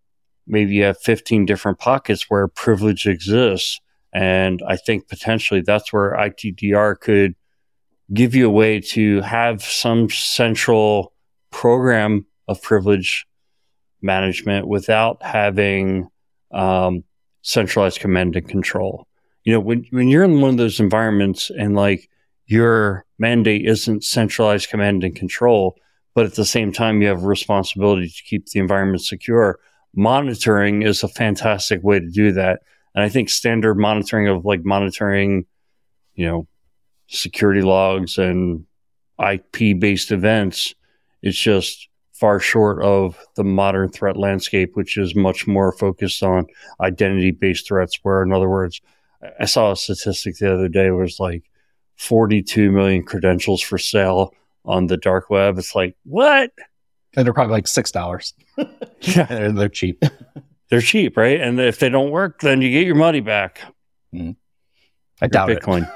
maybe you have 15 different pockets where privilege exists. And I think potentially that's where ITDR could give you a way to have some central program of privilege management without having um, centralized command and control you know, when, when you're in one of those environments and like your mandate isn't centralized command and control, but at the same time, you have a responsibility to keep the environment secure. Monitoring is a fantastic way to do that. And I think standard monitoring of like monitoring, you know, security logs and IP based events, it's just far short of the modern threat landscape, which is much more focused on identity based threats, where, in other words, I saw a statistic the other day where it's like 42 million credentials for sale on the dark web. It's like, what? And they're probably like $6. yeah. they're, they're, cheap. they're cheap, right? And if they don't work, then you get your money back. Mm. I your doubt Bitcoin.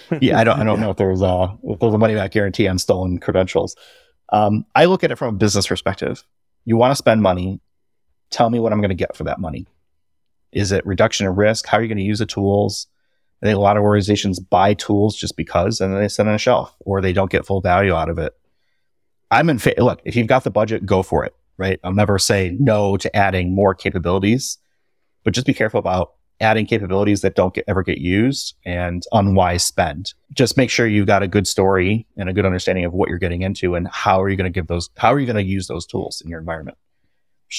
yeah, I don't. I don't know if there's a if there's a money back guarantee on stolen credentials. Um, I look at it from a business perspective. You want to spend money. Tell me what I'm going to get for that money. Is it reduction of risk? How are you going to use the tools? I think a lot of organizations buy tools just because and then they sit on a shelf or they don't get full value out of it. I'm in favor. Look, if you've got the budget, go for it, right? I'll never say no to adding more capabilities. but just be careful about adding capabilities that don't get, ever get used and unwise spend. Just make sure you've got a good story and a good understanding of what you're getting into and how are you going to give those, how are you going to use those tools in your environment?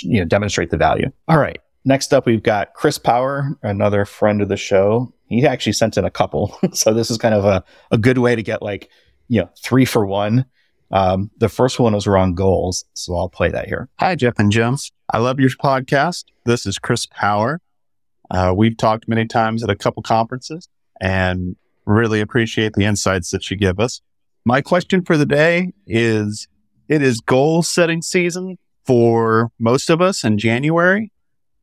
You know, demonstrate the value. All right. Next up, we've got Chris Power, another friend of the show. He actually sent in a couple. so this is kind of a, a good way to get like, you know, three for one. Um, the first one was around goals. So I'll play that here. Hi, Jeff and Jim. I love your podcast. This is Chris Power. Uh, we've talked many times at a couple conferences and really appreciate the insights that you give us. My question for the day is it is goal setting season for most of us in January,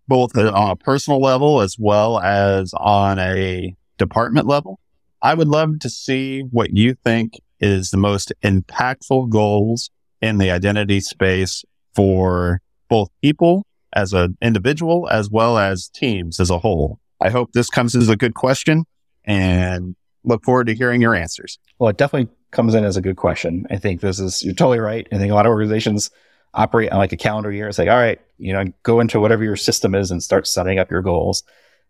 both on a personal level as well as on a department level. I would love to see what you think is the most impactful goals in the identity space for both people as an individual as well as teams as a whole. I hope this comes as a good question and look forward to hearing your answers. Well, it definitely comes in as a good question. I think this is, you're totally right. I think a lot of organizations operate on like a calendar year. It's like, all right, you know, go into whatever your system is and start setting up your goals.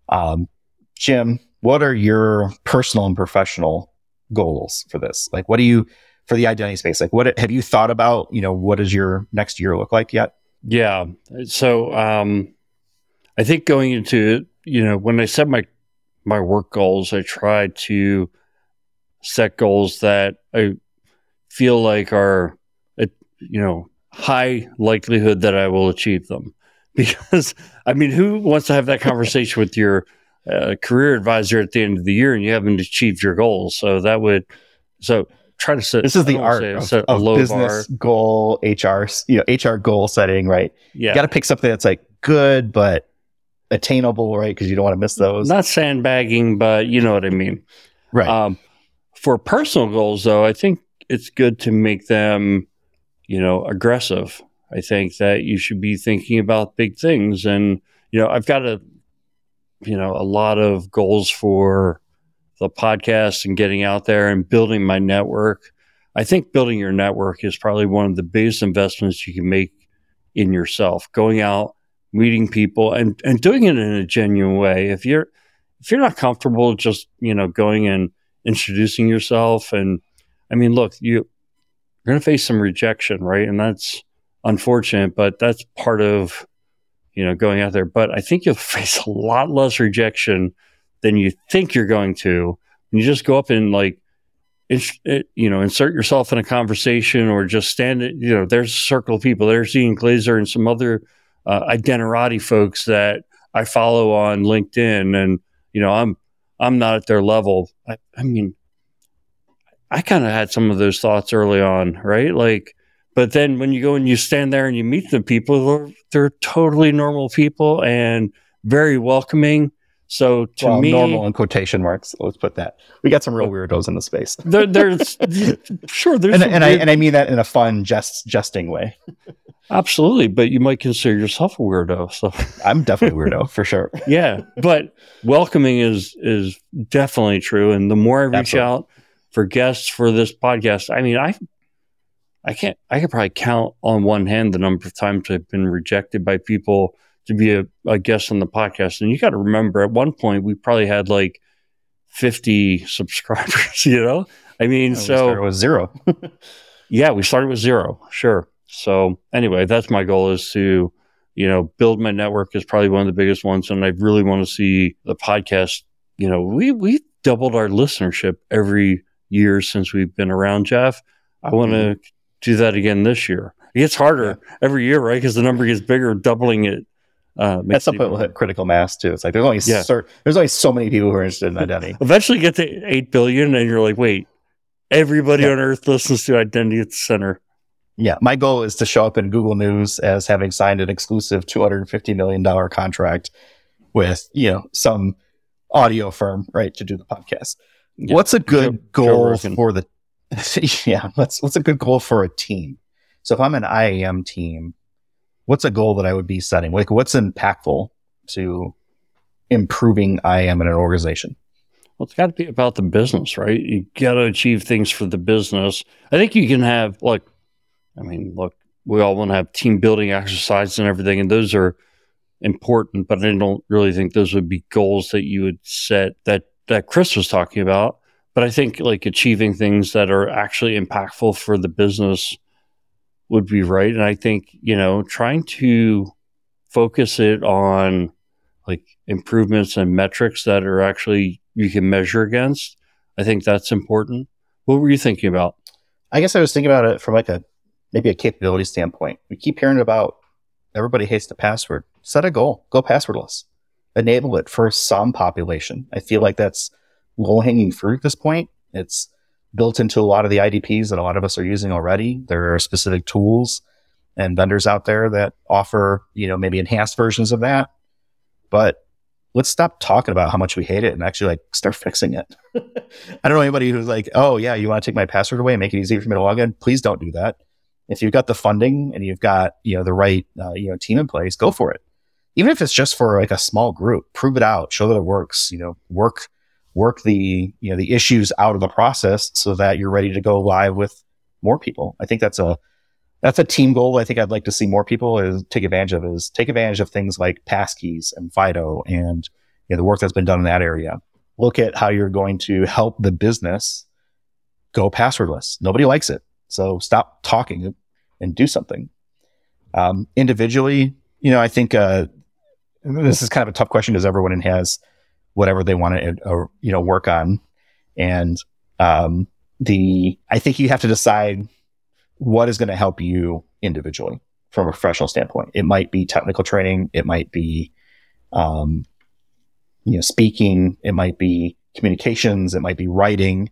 Um, Jim, what are your personal and professional goals for this? Like, what do you, for the identity space, like what have you thought about, you know, what does your next year look like yet? Yeah. So um, I think going into you know when I set my my work goals, I try to set goals that I feel like are you know high likelihood that I will achieve them. Because I mean, who wants to have that conversation with your uh, career advisor at the end of the year and you haven't achieved your goals? So that would so try to set. This is the art of, of business bar. goal, HR, you know, HR goal setting, right? Yeah, you got to pick something that's like good but attainable, right? Because you don't want to miss those. Not sandbagging, but you know what I mean, right? Um, for personal goals, though, I think it's good to make them, you know, aggressive. I think that you should be thinking about big things, and you know, I've got a, you know, a lot of goals for the podcast and getting out there and building my network. I think building your network is probably one of the biggest investments you can make in yourself. Going out, meeting people, and and doing it in a genuine way. If you're if you're not comfortable just you know going and introducing yourself, and I mean, look, you you're going to face some rejection, right? And that's unfortunate, but that's part of you know going out there. But I think you'll face a lot less rejection than you think you're going to. And you just go up and like, you know, insert yourself in a conversation or just stand, you know, there's a circle of people. There's Ian Glazer and some other uh, folks that I follow on LinkedIn. And, you know, I'm, I'm not at their level. I, I mean, I kind of had some of those thoughts early on, right? Like, but then when you go and you stand there and you meet the people, they're, they're totally normal people and very welcoming. So to well, me, normal in quotation marks. Let's put that. We got some real weirdos in the space. There, there's sure there's and, and I and I mean that in a fun, jest jesting way. Absolutely, but you might consider yourself a weirdo. So I'm definitely weirdo for sure. yeah, but welcoming is is definitely true. And the more I reach Absolutely. out for guests for this podcast, I mean, I I can't I could probably count on one hand the number of times I've been rejected by people to be a, a guest on the podcast. And you got to remember, at one point, we probably had like 50 subscribers, you know? I mean, yeah, so. it was zero. yeah, we started with zero. Sure. So, anyway, that's my goal is to, you know, build my network is probably one of the biggest ones. And I really want to see the podcast, you know, we, we doubled our listenership every year since we've been around, Jeff. I want to mm-hmm. do that again this year. It gets harder yeah. every year, right? Because the number gets bigger, doubling it uh, At some point, we'll hit critical mass too. It's like there's only yeah. cer- there's only so many people who are interested in identity. Eventually, get to eight billion, and you're like, wait, everybody yeah. on Earth listens to Identity at the Center. Yeah, my goal is to show up in Google News as having signed an exclusive 250 million dollar contract with you know some audio firm, right, to do the podcast. Yeah. What's a good Joe, goal Joe for the? yeah, what's what's a good goal for a team? So if I'm an IAM team, what's a goal that I would be setting? Like, what's impactful to improving IAM in an organization? Well, it's got to be about the business, right? You got to achieve things for the business. I think you can have, like, I mean, look, we all want to have team building exercises and everything, and those are important, but I don't really think those would be goals that you would set that that Chris was talking about. But I think like achieving things that are actually impactful for the business would be right. And I think, you know, trying to focus it on like improvements and metrics that are actually you can measure against, I think that's important. What were you thinking about? I guess I was thinking about it from like a maybe a capability standpoint. We keep hearing about everybody hates the password. Set a goal. Go passwordless. Enable it for some population. I feel like that's low hanging fruit at this point. It's built into a lot of the IDPs that a lot of us are using already. There are specific tools and vendors out there that offer, you know, maybe enhanced versions of that. But let's stop talking about how much we hate it and actually like start fixing it. I don't know anybody who's like, oh yeah, you want to take my password away and make it easy for me to log in? Please don't do that. If you've got the funding and you've got you know the right uh, you know team in place, go for it. Even if it's just for like a small group, prove it out, show that it works. You know, work work the you know the issues out of the process so that you're ready to go live with more people. I think that's a that's a team goal. I think I'd like to see more people is take advantage of is take advantage of things like passkeys and FIDO and you know, the work that's been done in that area. Look at how you're going to help the business go passwordless. Nobody likes it. So stop talking and do something. Um, individually, you know, I think uh, this is kind of a tough question because everyone has whatever they want to, uh, you know, work on. And um, the I think you have to decide what is going to help you individually from a professional standpoint. It might be technical training. It might be, um, you know, speaking. It might be communications. It might be writing.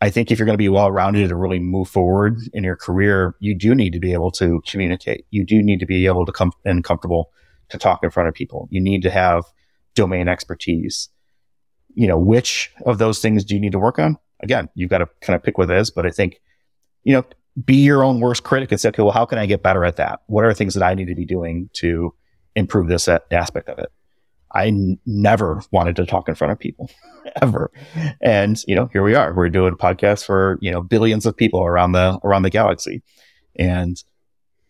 I think if you're going to be well rounded and really move forward in your career, you do need to be able to communicate. You do need to be able to come and comfortable to talk in front of people. You need to have domain expertise. You know, which of those things do you need to work on? Again, you've got to kind of pick what it is, but I think, you know, be your own worst critic and say, okay, well, how can I get better at that? What are things that I need to be doing to improve this aspect of it? I n- never wanted to talk in front of people ever. And, you know, here we are. We're doing a podcast for, you know, billions of people around the, around the galaxy. And,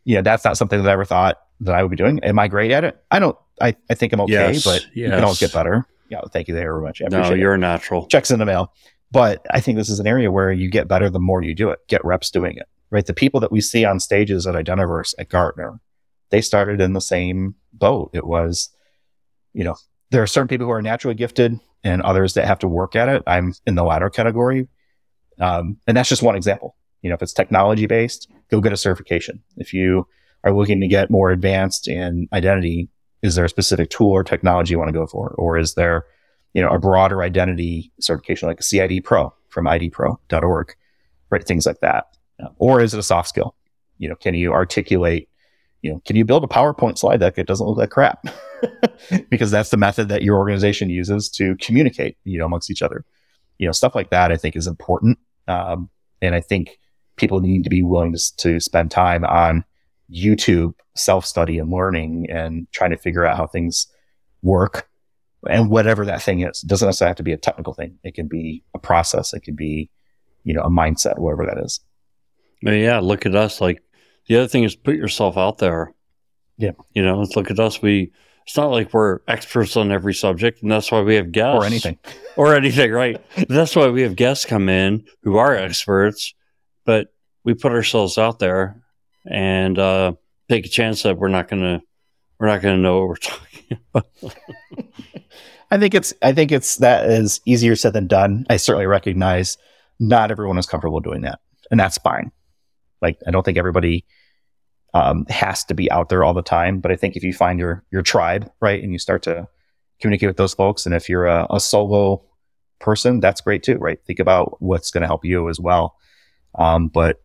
you know, that's not something that I ever thought that I would be doing. Am I great at it? I don't, I, I think I'm okay, Yes, but you can yes. always get better. Yeah. Thank you very much. I No, you're a natural. checks in the mail. But I think this is an area where you get better the more you do it. Get reps doing it, right? The people that we see on stages at Identiverse, at Gartner, they started in the same boat. It was, you know, there are certain people who are naturally gifted and others that have to work at it. I'm in the latter category. Um, and that's just one example. You know, if it's technology based, go get a certification. If you are looking to get more advanced in identity, is there a specific tool or technology you want to go for? Or is there, you know, a broader identity certification like a CIDPRO from idpro.org, right? Things like that. Or is it a soft skill? You know, can you articulate, you know, can you build a PowerPoint slide deck that doesn't look like crap? because that's the method that your organization uses to communicate, you know, amongst each other. You know, stuff like that I think is important. Um, and I think people need to be willing to, to spend time on YouTube self study and learning and trying to figure out how things work and whatever that thing is. It doesn't necessarily have to be a technical thing. It can be a process. It can be, you know, a mindset, whatever that is. Yeah, look at us. Like the other thing is put yourself out there. Yeah. You know, let's look at us. We it's not like we're experts on every subject, and that's why we have guests Or anything. or anything, right? that's why we have guests come in who are experts, but we put ourselves out there and uh, take a chance that we're not gonna we're not gonna know what we're talking about. I think it's I think it's that is easier said than done. I certainly recognize not everyone is comfortable doing that, and that's fine. Like I don't think everybody um, has to be out there all the time, but I think if you find your your tribe right and you start to communicate with those folks, and if you're a, a solo person, that's great too, right? Think about what's going to help you as well. Um, but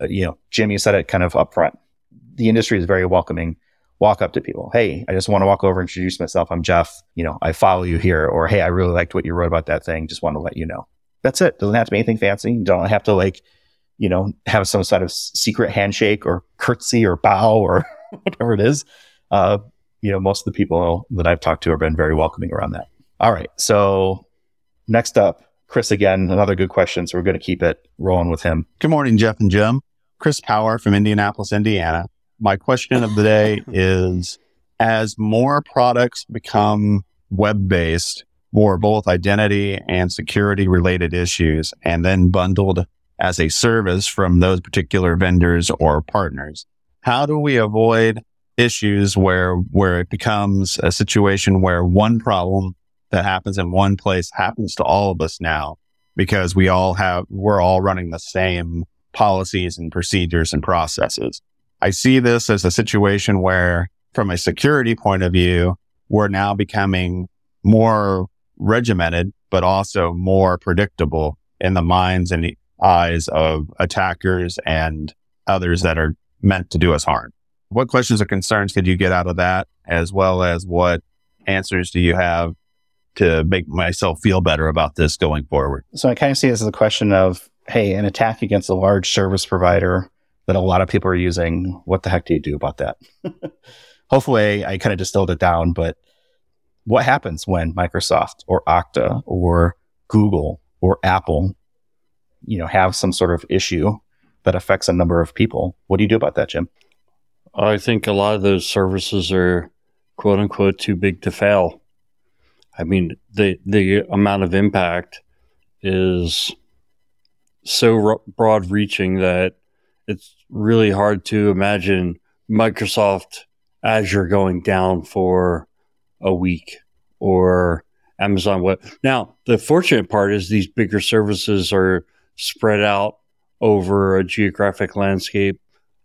you know, Jim, you said it kind of upfront. The industry is very welcoming walk up to people. Hey, I just want to walk over and introduce myself. I'm Jeff. You know, I follow you here. Or, hey, I really liked what you wrote about that thing. Just want to let you know. That's it. Doesn't have to be anything fancy. You don't have to like, you know, have some sort of secret handshake or curtsy or bow or whatever it is. Uh, you know, most of the people that I've talked to have been very welcoming around that. All right. So next up, Chris again, another good question. So we're going to keep it rolling with him. Good morning, Jeff and Jim. Chris Power from Indianapolis, Indiana. My question of the day is as more products become web based for both identity and security related issues and then bundled as a service from those particular vendors or partners. How do we avoid issues where, where it becomes a situation where one problem that happens in one place happens to all of us now because we all have, we're all running the same policies and procedures and processes. I see this as a situation where from a security point of view, we're now becoming more regimented, but also more predictable in the minds and the eyes of attackers and others that are meant to do us harm. What questions or concerns could you get out of that, as well as what answers do you have to make myself feel better about this going forward? So I kind of see this as a question of, hey, an attack against a large service provider that a lot of people are using. What the heck do you do about that? Hopefully, I kind of distilled it down, but what happens when Microsoft or Okta or Google or Apple, you know, have some sort of issue that affects a number of people? What do you do about that, Jim? I think a lot of those services are quote unquote too big to fail. I mean, the the amount of impact is so broad reaching that it's really hard to imagine Microsoft Azure going down for a week or Amazon Web. Now, the fortunate part is these bigger services are spread out over a geographic landscape.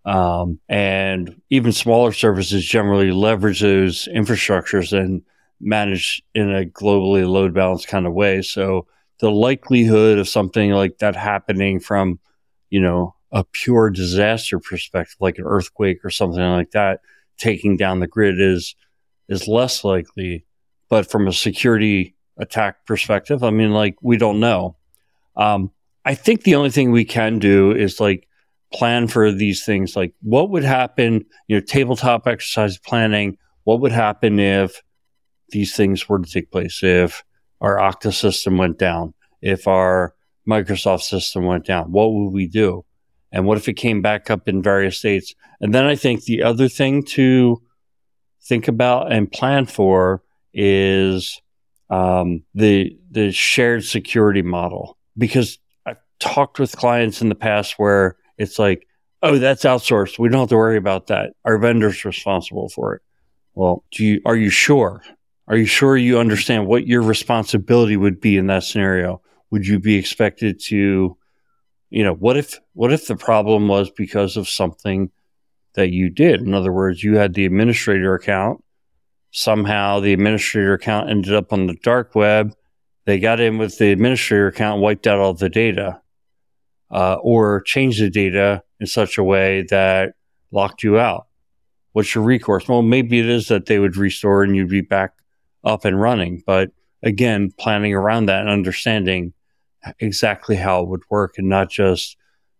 Um, and even smaller services generally leverage those infrastructures and manage in a globally load balanced kind of way. So the likelihood of something like that happening from, you know, a pure disaster perspective, like an earthquake or something like that, taking down the grid is is less likely. But from a security attack perspective, I mean, like we don't know. Um, I think the only thing we can do is like plan for these things. Like, what would happen? You know, tabletop exercise planning. What would happen if these things were to take place? If our Okta system went down, if our Microsoft system went down, what would we do? And what if it came back up in various states? And then I think the other thing to think about and plan for is um, the the shared security model. Because I've talked with clients in the past where it's like, oh, that's outsourced. We don't have to worry about that. Our vendor's responsible for it. Well, do you are you sure? Are you sure you understand what your responsibility would be in that scenario? Would you be expected to you know, what if what if the problem was because of something that you did? In other words, you had the administrator account. Somehow the administrator account ended up on the dark web. They got in with the administrator account, wiped out all the data, uh, or changed the data in such a way that locked you out. What's your recourse? Well, maybe it is that they would restore and you'd be back up and running. But again, planning around that and understanding exactly how it would work and not just,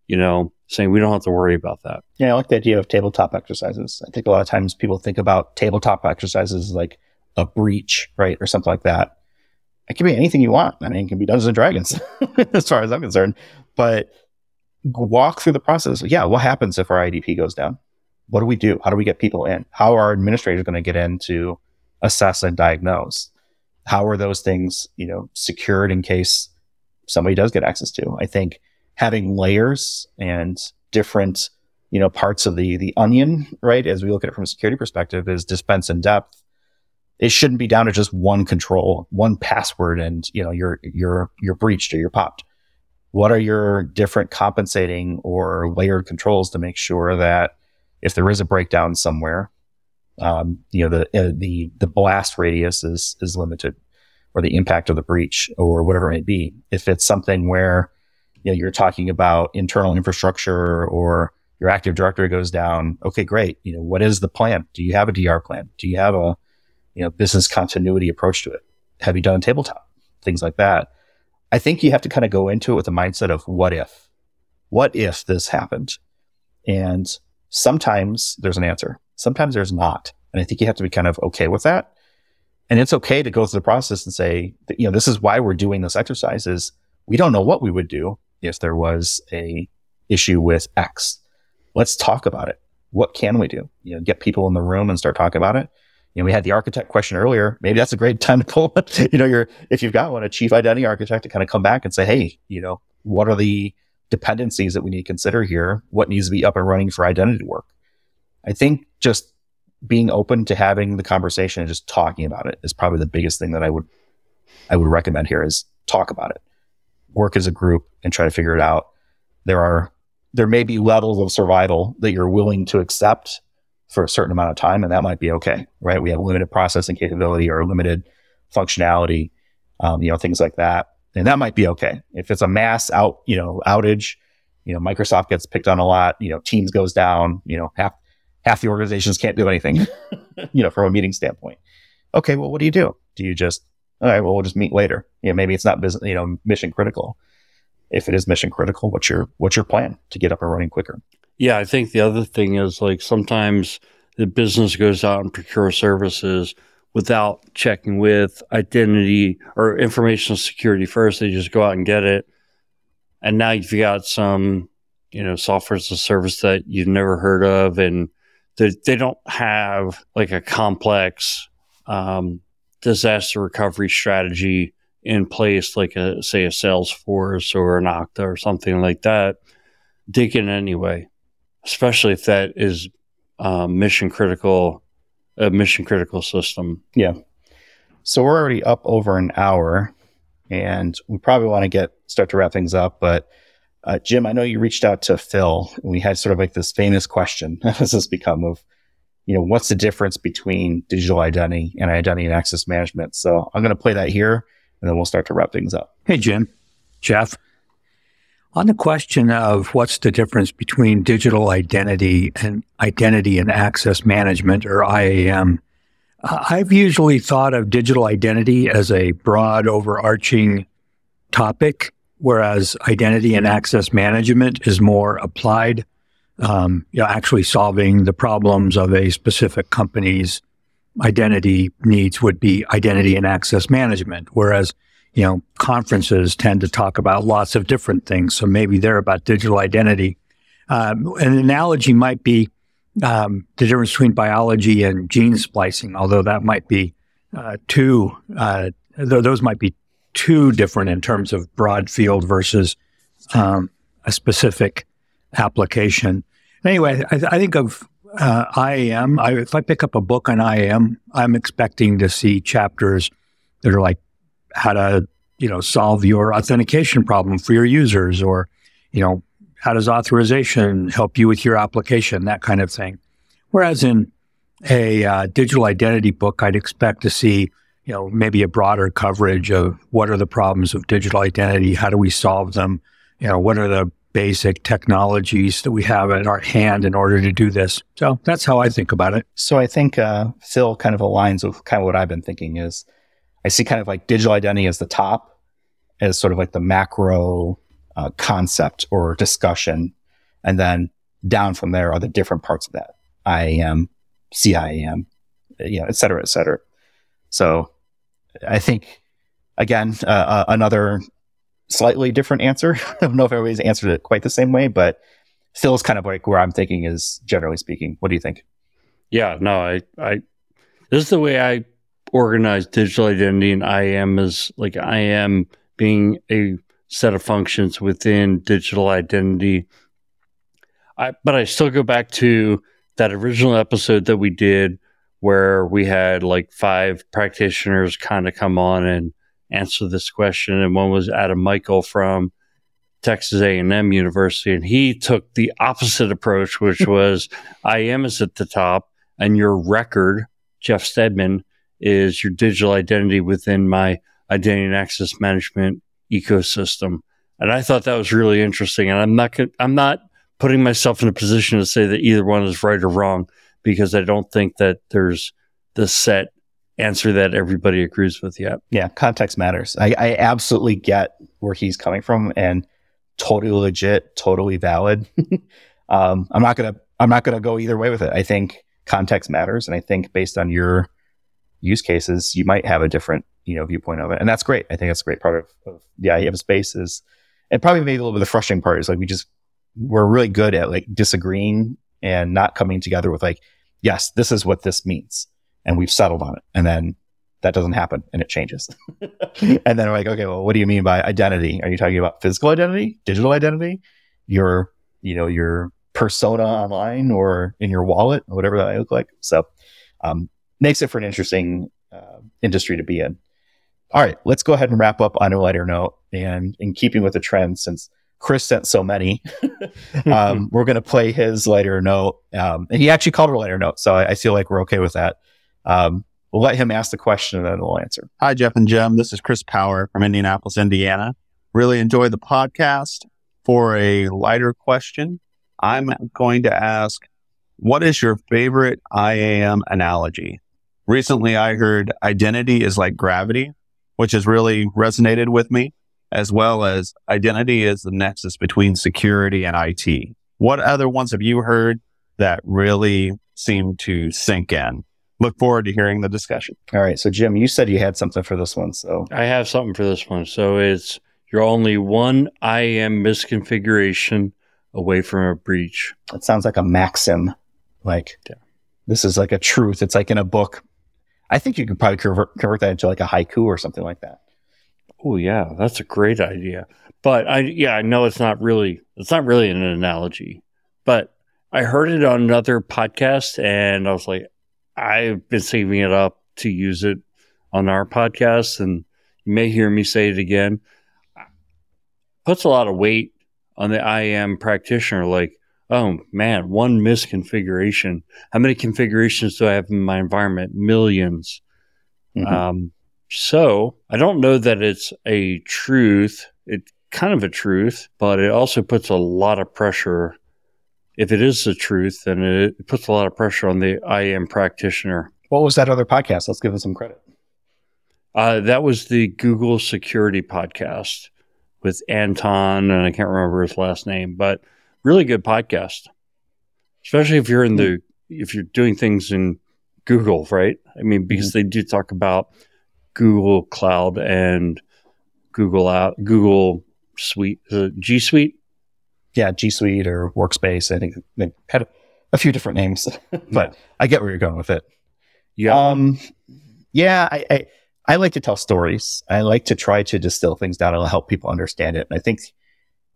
you know, saying we don't have to worry about that. Yeah, I like the idea of tabletop exercises. I think a lot of times people think about tabletop exercises like a breach, right? Or something like that. It can be anything you want. I mean, it can be Dungeons and Dragons, as far as I'm concerned. But walk through the process. Yeah, what happens if our IDP goes down? What do we do? How do we get people in? How are administrators going to get in to assess and diagnose? How are those things, you know, secured in case somebody does get access to. I think having layers and different, you know, parts of the the onion, right, as we look at it from a security perspective, is defense in depth. It shouldn't be down to just one control, one password, and you know, you're you're you're breached or you're popped. What are your different compensating or layered controls to make sure that if there is a breakdown somewhere, um, you know, the uh, the the blast radius is is limited or the impact of the breach or whatever it may be. If it's something where you know, you're talking about internal infrastructure or your Active Directory goes down, okay, great. You know, what is the plan? Do you have a DR plan? Do you have a you know business continuity approach to it? Have you done tabletop? Things like that. I think you have to kind of go into it with the mindset of what if? What if this happened? And sometimes there's an answer. Sometimes there's not. And I think you have to be kind of okay with that and it's okay to go through the process and say, you know, this is why we're doing this exercise is we don't know what we would do if there was a issue with X. Let's talk about it. What can we do? You know, get people in the room and start talking about it. You know, we had the architect question earlier. Maybe that's a great time to pull, you know, your, if you've got one, a chief identity architect to kind of come back and say, Hey, you know, what are the dependencies that we need to consider here? What needs to be up and running for identity work? I think just being open to having the conversation and just talking about it is probably the biggest thing that I would I would recommend here is talk about it. Work as a group and try to figure it out. There are there may be levels of survival that you're willing to accept for a certain amount of time, and that might be okay, right? We have limited processing capability or limited functionality, um, you know, things like that, and that might be okay. If it's a mass out, you know, outage, you know, Microsoft gets picked on a lot, you know, Teams goes down, you know, half half the organizations can't do anything, you know, from a meeting standpoint. Okay, well, what do you do? Do you just all right, well, we'll just meet later. You know, maybe it's not business, you know, mission critical. If it is mission critical, what's your what's your plan to get up and running quicker? Yeah, I think the other thing is like sometimes the business goes out and procure services without checking with identity or information security first. They just go out and get it. And now you've got some, you know, software as a service that you've never heard of and they, they don't have like a complex um, disaster recovery strategy in place, like a say a Salesforce or an Okta or something like that, dig in anyway, especially if that is um, mission critical, a mission critical system. Yeah. So we're already up over an hour, and we probably want to get start to wrap things up. But uh, Jim, I know you reached out to Phil. And we had sort of like this famous question. Does this become of you know, what's the difference between digital identity and identity and access management? So I'm going to play that here and then we'll start to wrap things up. Hey, Jim, Jeff. On the question of what's the difference between digital identity and identity and access management or IAM, I've usually thought of digital identity as a broad, overarching topic, whereas identity and access management is more applied um, you know, actually solving the problems of a specific company's identity needs would be identity and access management. Whereas, you know, conferences tend to talk about lots of different things. So maybe they're about digital identity. Um, an analogy might be um, the difference between biology and gene splicing, although that might be uh, two, uh, th- those might be two different in terms of broad field versus um, a specific application. Anyway, I, I think of uh, IAM. I, if I pick up a book on IAM, I'm expecting to see chapters that are like how to, you know, solve your authentication problem for your users, or, you know, how does authorization help you with your application, that kind of thing. Whereas in a uh, digital identity book, I'd expect to see, you know, maybe a broader coverage of what are the problems of digital identity, how do we solve them, you know, what are the basic technologies that we have at our hand in order to do this. So that's how I think about it. So I think uh, Phil kind of aligns with kind of what I've been thinking is I see kind of like digital identity as the top, as sort of like the macro uh, concept or discussion. And then down from there are the different parts of that IAM, CIAM, you know, et cetera, et cetera. So I think, again, uh, uh another slightly different answer. I don't know if everybody's answered it quite the same way, but still is kind of like where I'm thinking is generally speaking. What do you think? Yeah, no, I, I, this is the way I organize digital identity and IAM is like IAM being a set of functions within digital identity. I, but I still go back to that original episode that we did where we had like five practitioners kind of come on and answer this question, and one was Adam Mikeal from Texas A&M University, and he took the opposite approach, which was IAM is at the top, and your record, Jeff Steadman, is your digital identity within my identity and access management ecosystem. And I thought that was really interesting. And I'm not I'm not putting myself in a position to say that either one is right or wrong because I don't think that there's the set answer that everybody agrees with yet. Yeah, context matters. I, I absolutely get where he's coming from and totally legit, totally valid. um, I'm not gonna I'm not gonna go either way with it. I think context matters, and I think based on your use cases, you might have a different you know viewpoint of it, and that's great. I think that's a great part of, the idea of the IAM space is, and probably maybe a little bit of the frustrating part is like we just we're really good at like disagreeing and not coming together with like, yes, this is what this means and we've settled on it. And then that doesn't happen and it changes. and then we're like, okay, well, what do you mean by identity? Are you talking about physical identity, digital identity, your, you know, your persona online or in your wallet, or whatever that might look like? So, um, makes it for an interesting uh, industry to be in. All right, let's go ahead and wrap up on a lighter note. And in keeping with the trend, since Chris sent so many, um, we're going to play his lighter note. Um, and he actually called it a lighter note. So I, I feel like we're okay with that. Um, we'll let him ask the question and then we'll answer. Hi, Jeff and Jim. This is Chris Power from Indianapolis, Indiana. Really enjoyed the podcast. For a lighter question, I'm going to ask, what is your favorite IAM analogy? Recently, I heard identity is like gravity, which has really resonated with me, as well as identity is the nexus between security and IT. What other ones have you heard that really seem to sink in? Look forward to hearing the discussion. All right. So, Jim, you said you had something for this one. So, I have something for this one. So it's you're only one IAM misconfiguration away from a breach. it sounds like a maxim. Like, Yeah. this is like a truth. It's like in a book. I think you could probably convert, convert that into like a haiku or something like that. Oh yeah, that's a great idea. But I yeah, I know it's not really it's not really an analogy. But I heard it on another podcast and I was like, I've been saving it up to use it on our podcast and you may hear me say it again. Puts a lot of weight on the IAM practitioner, like, oh man, one misconfiguration. How many configurations do I have in my environment? 1000000s Mhm. Um, so I don't know that it's a truth. It's kind of a truth, but it also puts a lot of pressure. If it is the truth, then it, it puts a lot of pressure on the IAM practitioner. what was that other podcast? Let's give them some credit. Uh, that was the Google Security Podcast with Anton, and I can't remember his last name, but really good podcast. Especially if you're in the if you're doing things in Google, right? I mean, because they do talk about Google Cloud and Google out Google Suite, is G Suite. Yeah, G Suite or Workspace. I think they had a few different names, but I get where you're going with it. Yeah, Um, yeah, I, I I like to tell stories. I like to try to distill things down and help people understand it. And I think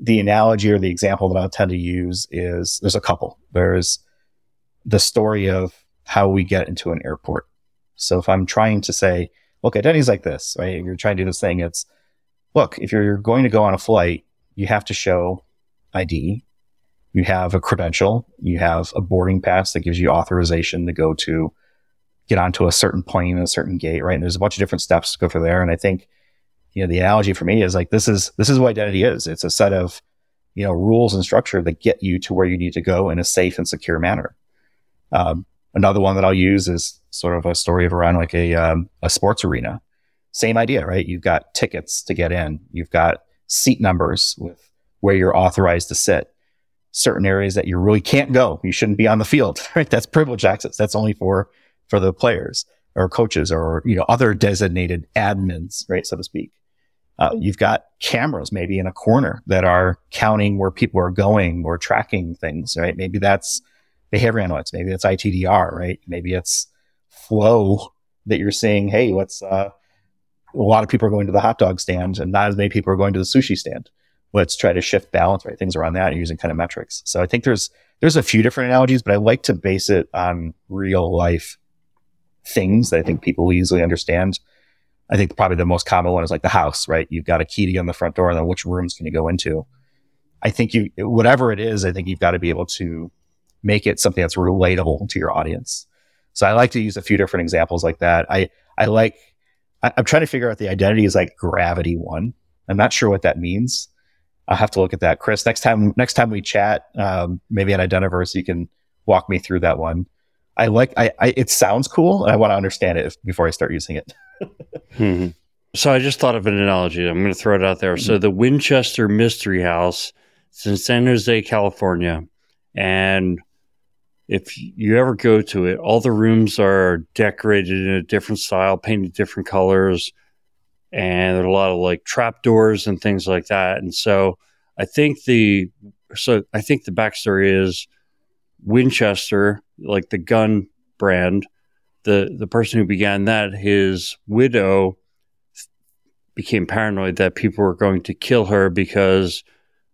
the analogy or the example that I'll tend to use is there's a couple. There's the story of how we get into an airport. So if I'm trying to say, look, identity's like this, right? You're trying to do this thing. It's look, if you're going to go on a flight, you have to show ID. You have a credential. You have a boarding pass that gives you authorization to go to get onto a certain plane a certain gate, right? And there's a bunch of different steps to go through there. And I think, you know, the analogy for me is like this is this is what identity is. It's a set of, you know, rules and structure that get you to where you need to go in a safe and secure manner. Um, another one that I'll use is sort of a story of around like a um, a sports arena. Same idea, right? You've got tickets to get in. You've got seat numbers with where you're authorized to sit. Certain areas that you really can't go. You shouldn't be on the field, right? That's privileged access. That's only for for the players or coaches or you know other designated admins, right, so to speak. Uh, you've got cameras maybe in a corner that are counting where people are going or tracking things, right? Maybe that's behavior analytics. Maybe it's ITDR, right? Maybe it's flow that you're seeing. Hey, what's uh, a lot of people are going to the hot dog stand and not as many people are going to the sushi stand. Let's try to shift balance, right? Things around that using kind of metrics. So I think there's there's a few different analogies, but I like to base it on real life things that I think people easily understand. I think probably the most common one is like the house, right? You've got a key to get on the front door, and then which rooms can you go into? I think you, whatever it is, I think you've got to be able to make it something that's relatable to your audience. So I like to use a few different examples like that. I, I like, I, I'm trying to figure out the identity is like gravity one. I'm not sure what that means. I'll have to look at that. Chris, next time, next time we chat, um, maybe at Identiverse, you can walk me through that one. I like, I, I it sounds cool. And I want to understand it if, before I start using it. hmm So I just thought of an analogy. I'm going to throw it out there. So the Winchester Mystery House, is in San Jose, California, and if you ever go to it, all the rooms are decorated in a different style, painted different colors, and there are a lot of like trap doors and things like that. And so I think the so I think the backstory is Winchester, like the gun brand, the the person who began that, his widow became paranoid that people were going to kill her because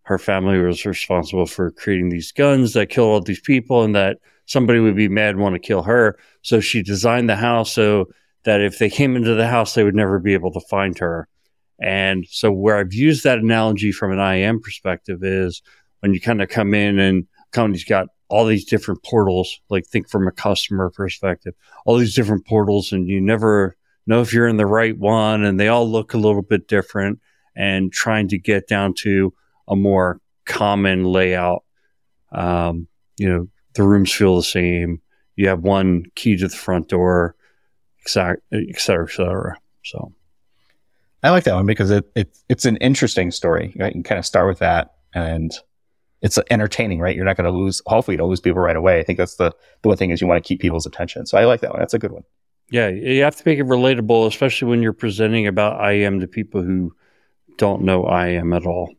her family was responsible for creating these guns that kill all these people and that somebody would be mad and want to kill her. So she designed the house so that if they came into the house, they would never be able to find her. And so where I've used that analogy from an IAM perspective is when you kind of come in and company's got all these different portals, like think from a customer perspective, all these different portals and you never know if you're in the right one and they all look a little bit different and trying to get down to a more common layout. Um, you know, the rooms feel the same. You have one key to the front door, cetera, et cetera, et cetera. So I like that one because it, it it's an interesting story. You can kind of start with that and it's entertaining, right? You're not going to lose, hopefully you don't lose people right away. I think that's the, the one thing is you want to keep people's attention. So I like that one. That's a good one. Yeah. You have to make it relatable, especially when you're presenting about IAM to people who don't know IAM at all.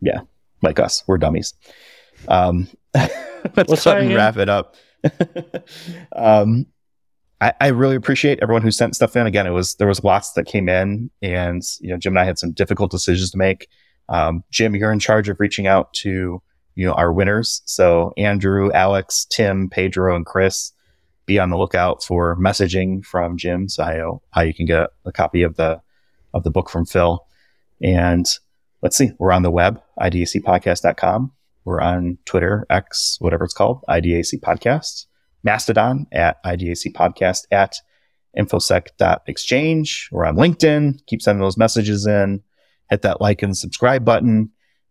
Yeah. Like us, we're dummies. Um, let's What's go and wrap it up. um, I, I, really appreciate everyone who sent stuff in. Again, it was there was lots that came in, and you know, Jim and I had some difficult decisions to make. Um, Jim, you're in charge of reaching out to you know our winners. So Andrew, Alex, Tim, Pedro, and Chris, be on the lookout for messaging from Jim, how, how you can get a copy of the of the book from Phil. And let's see, we're on the web, idacpodcast.com. We're on Twitter, X, whatever it's called, IDAC Podcast. Mastodon at IDAC Podcast at infosec.exchange. We're on LinkedIn. Keep sending those messages in. Hit that like and subscribe button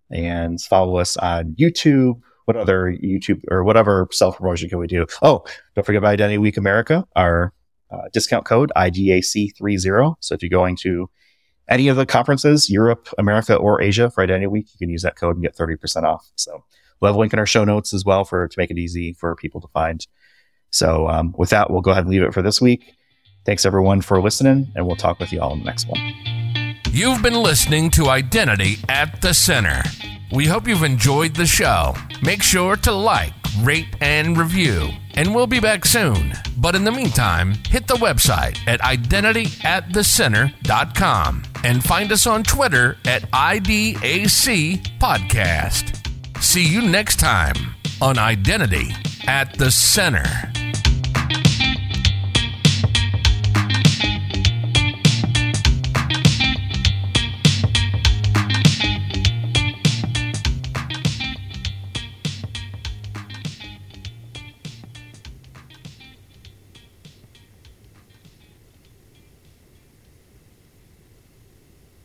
and follow us on YouTube. What other YouTube or whatever self promotion can we do? Oh, don't forget about Identity Week America, our uh, discount code IDAC30. So if you're going to any of the conferences, Europe, America, or Asia for Identity Week, you can use that code and get 30% off. So we'll have a link in our show notes as well for to make it easy for people to find. So um, with that, we'll go ahead and leave it for this week. Thanks everyone for listening, and we'll talk with you all in the next one. You've been listening to Identity at the Center. We hope you've enjoyed the show. Make sure to like, rate, and review. And we'll be back soon. But in the meantime, hit the website at identityatthecenter.com and find us on Twitter at IDAC Podcast. See you next time on Identity at the Center.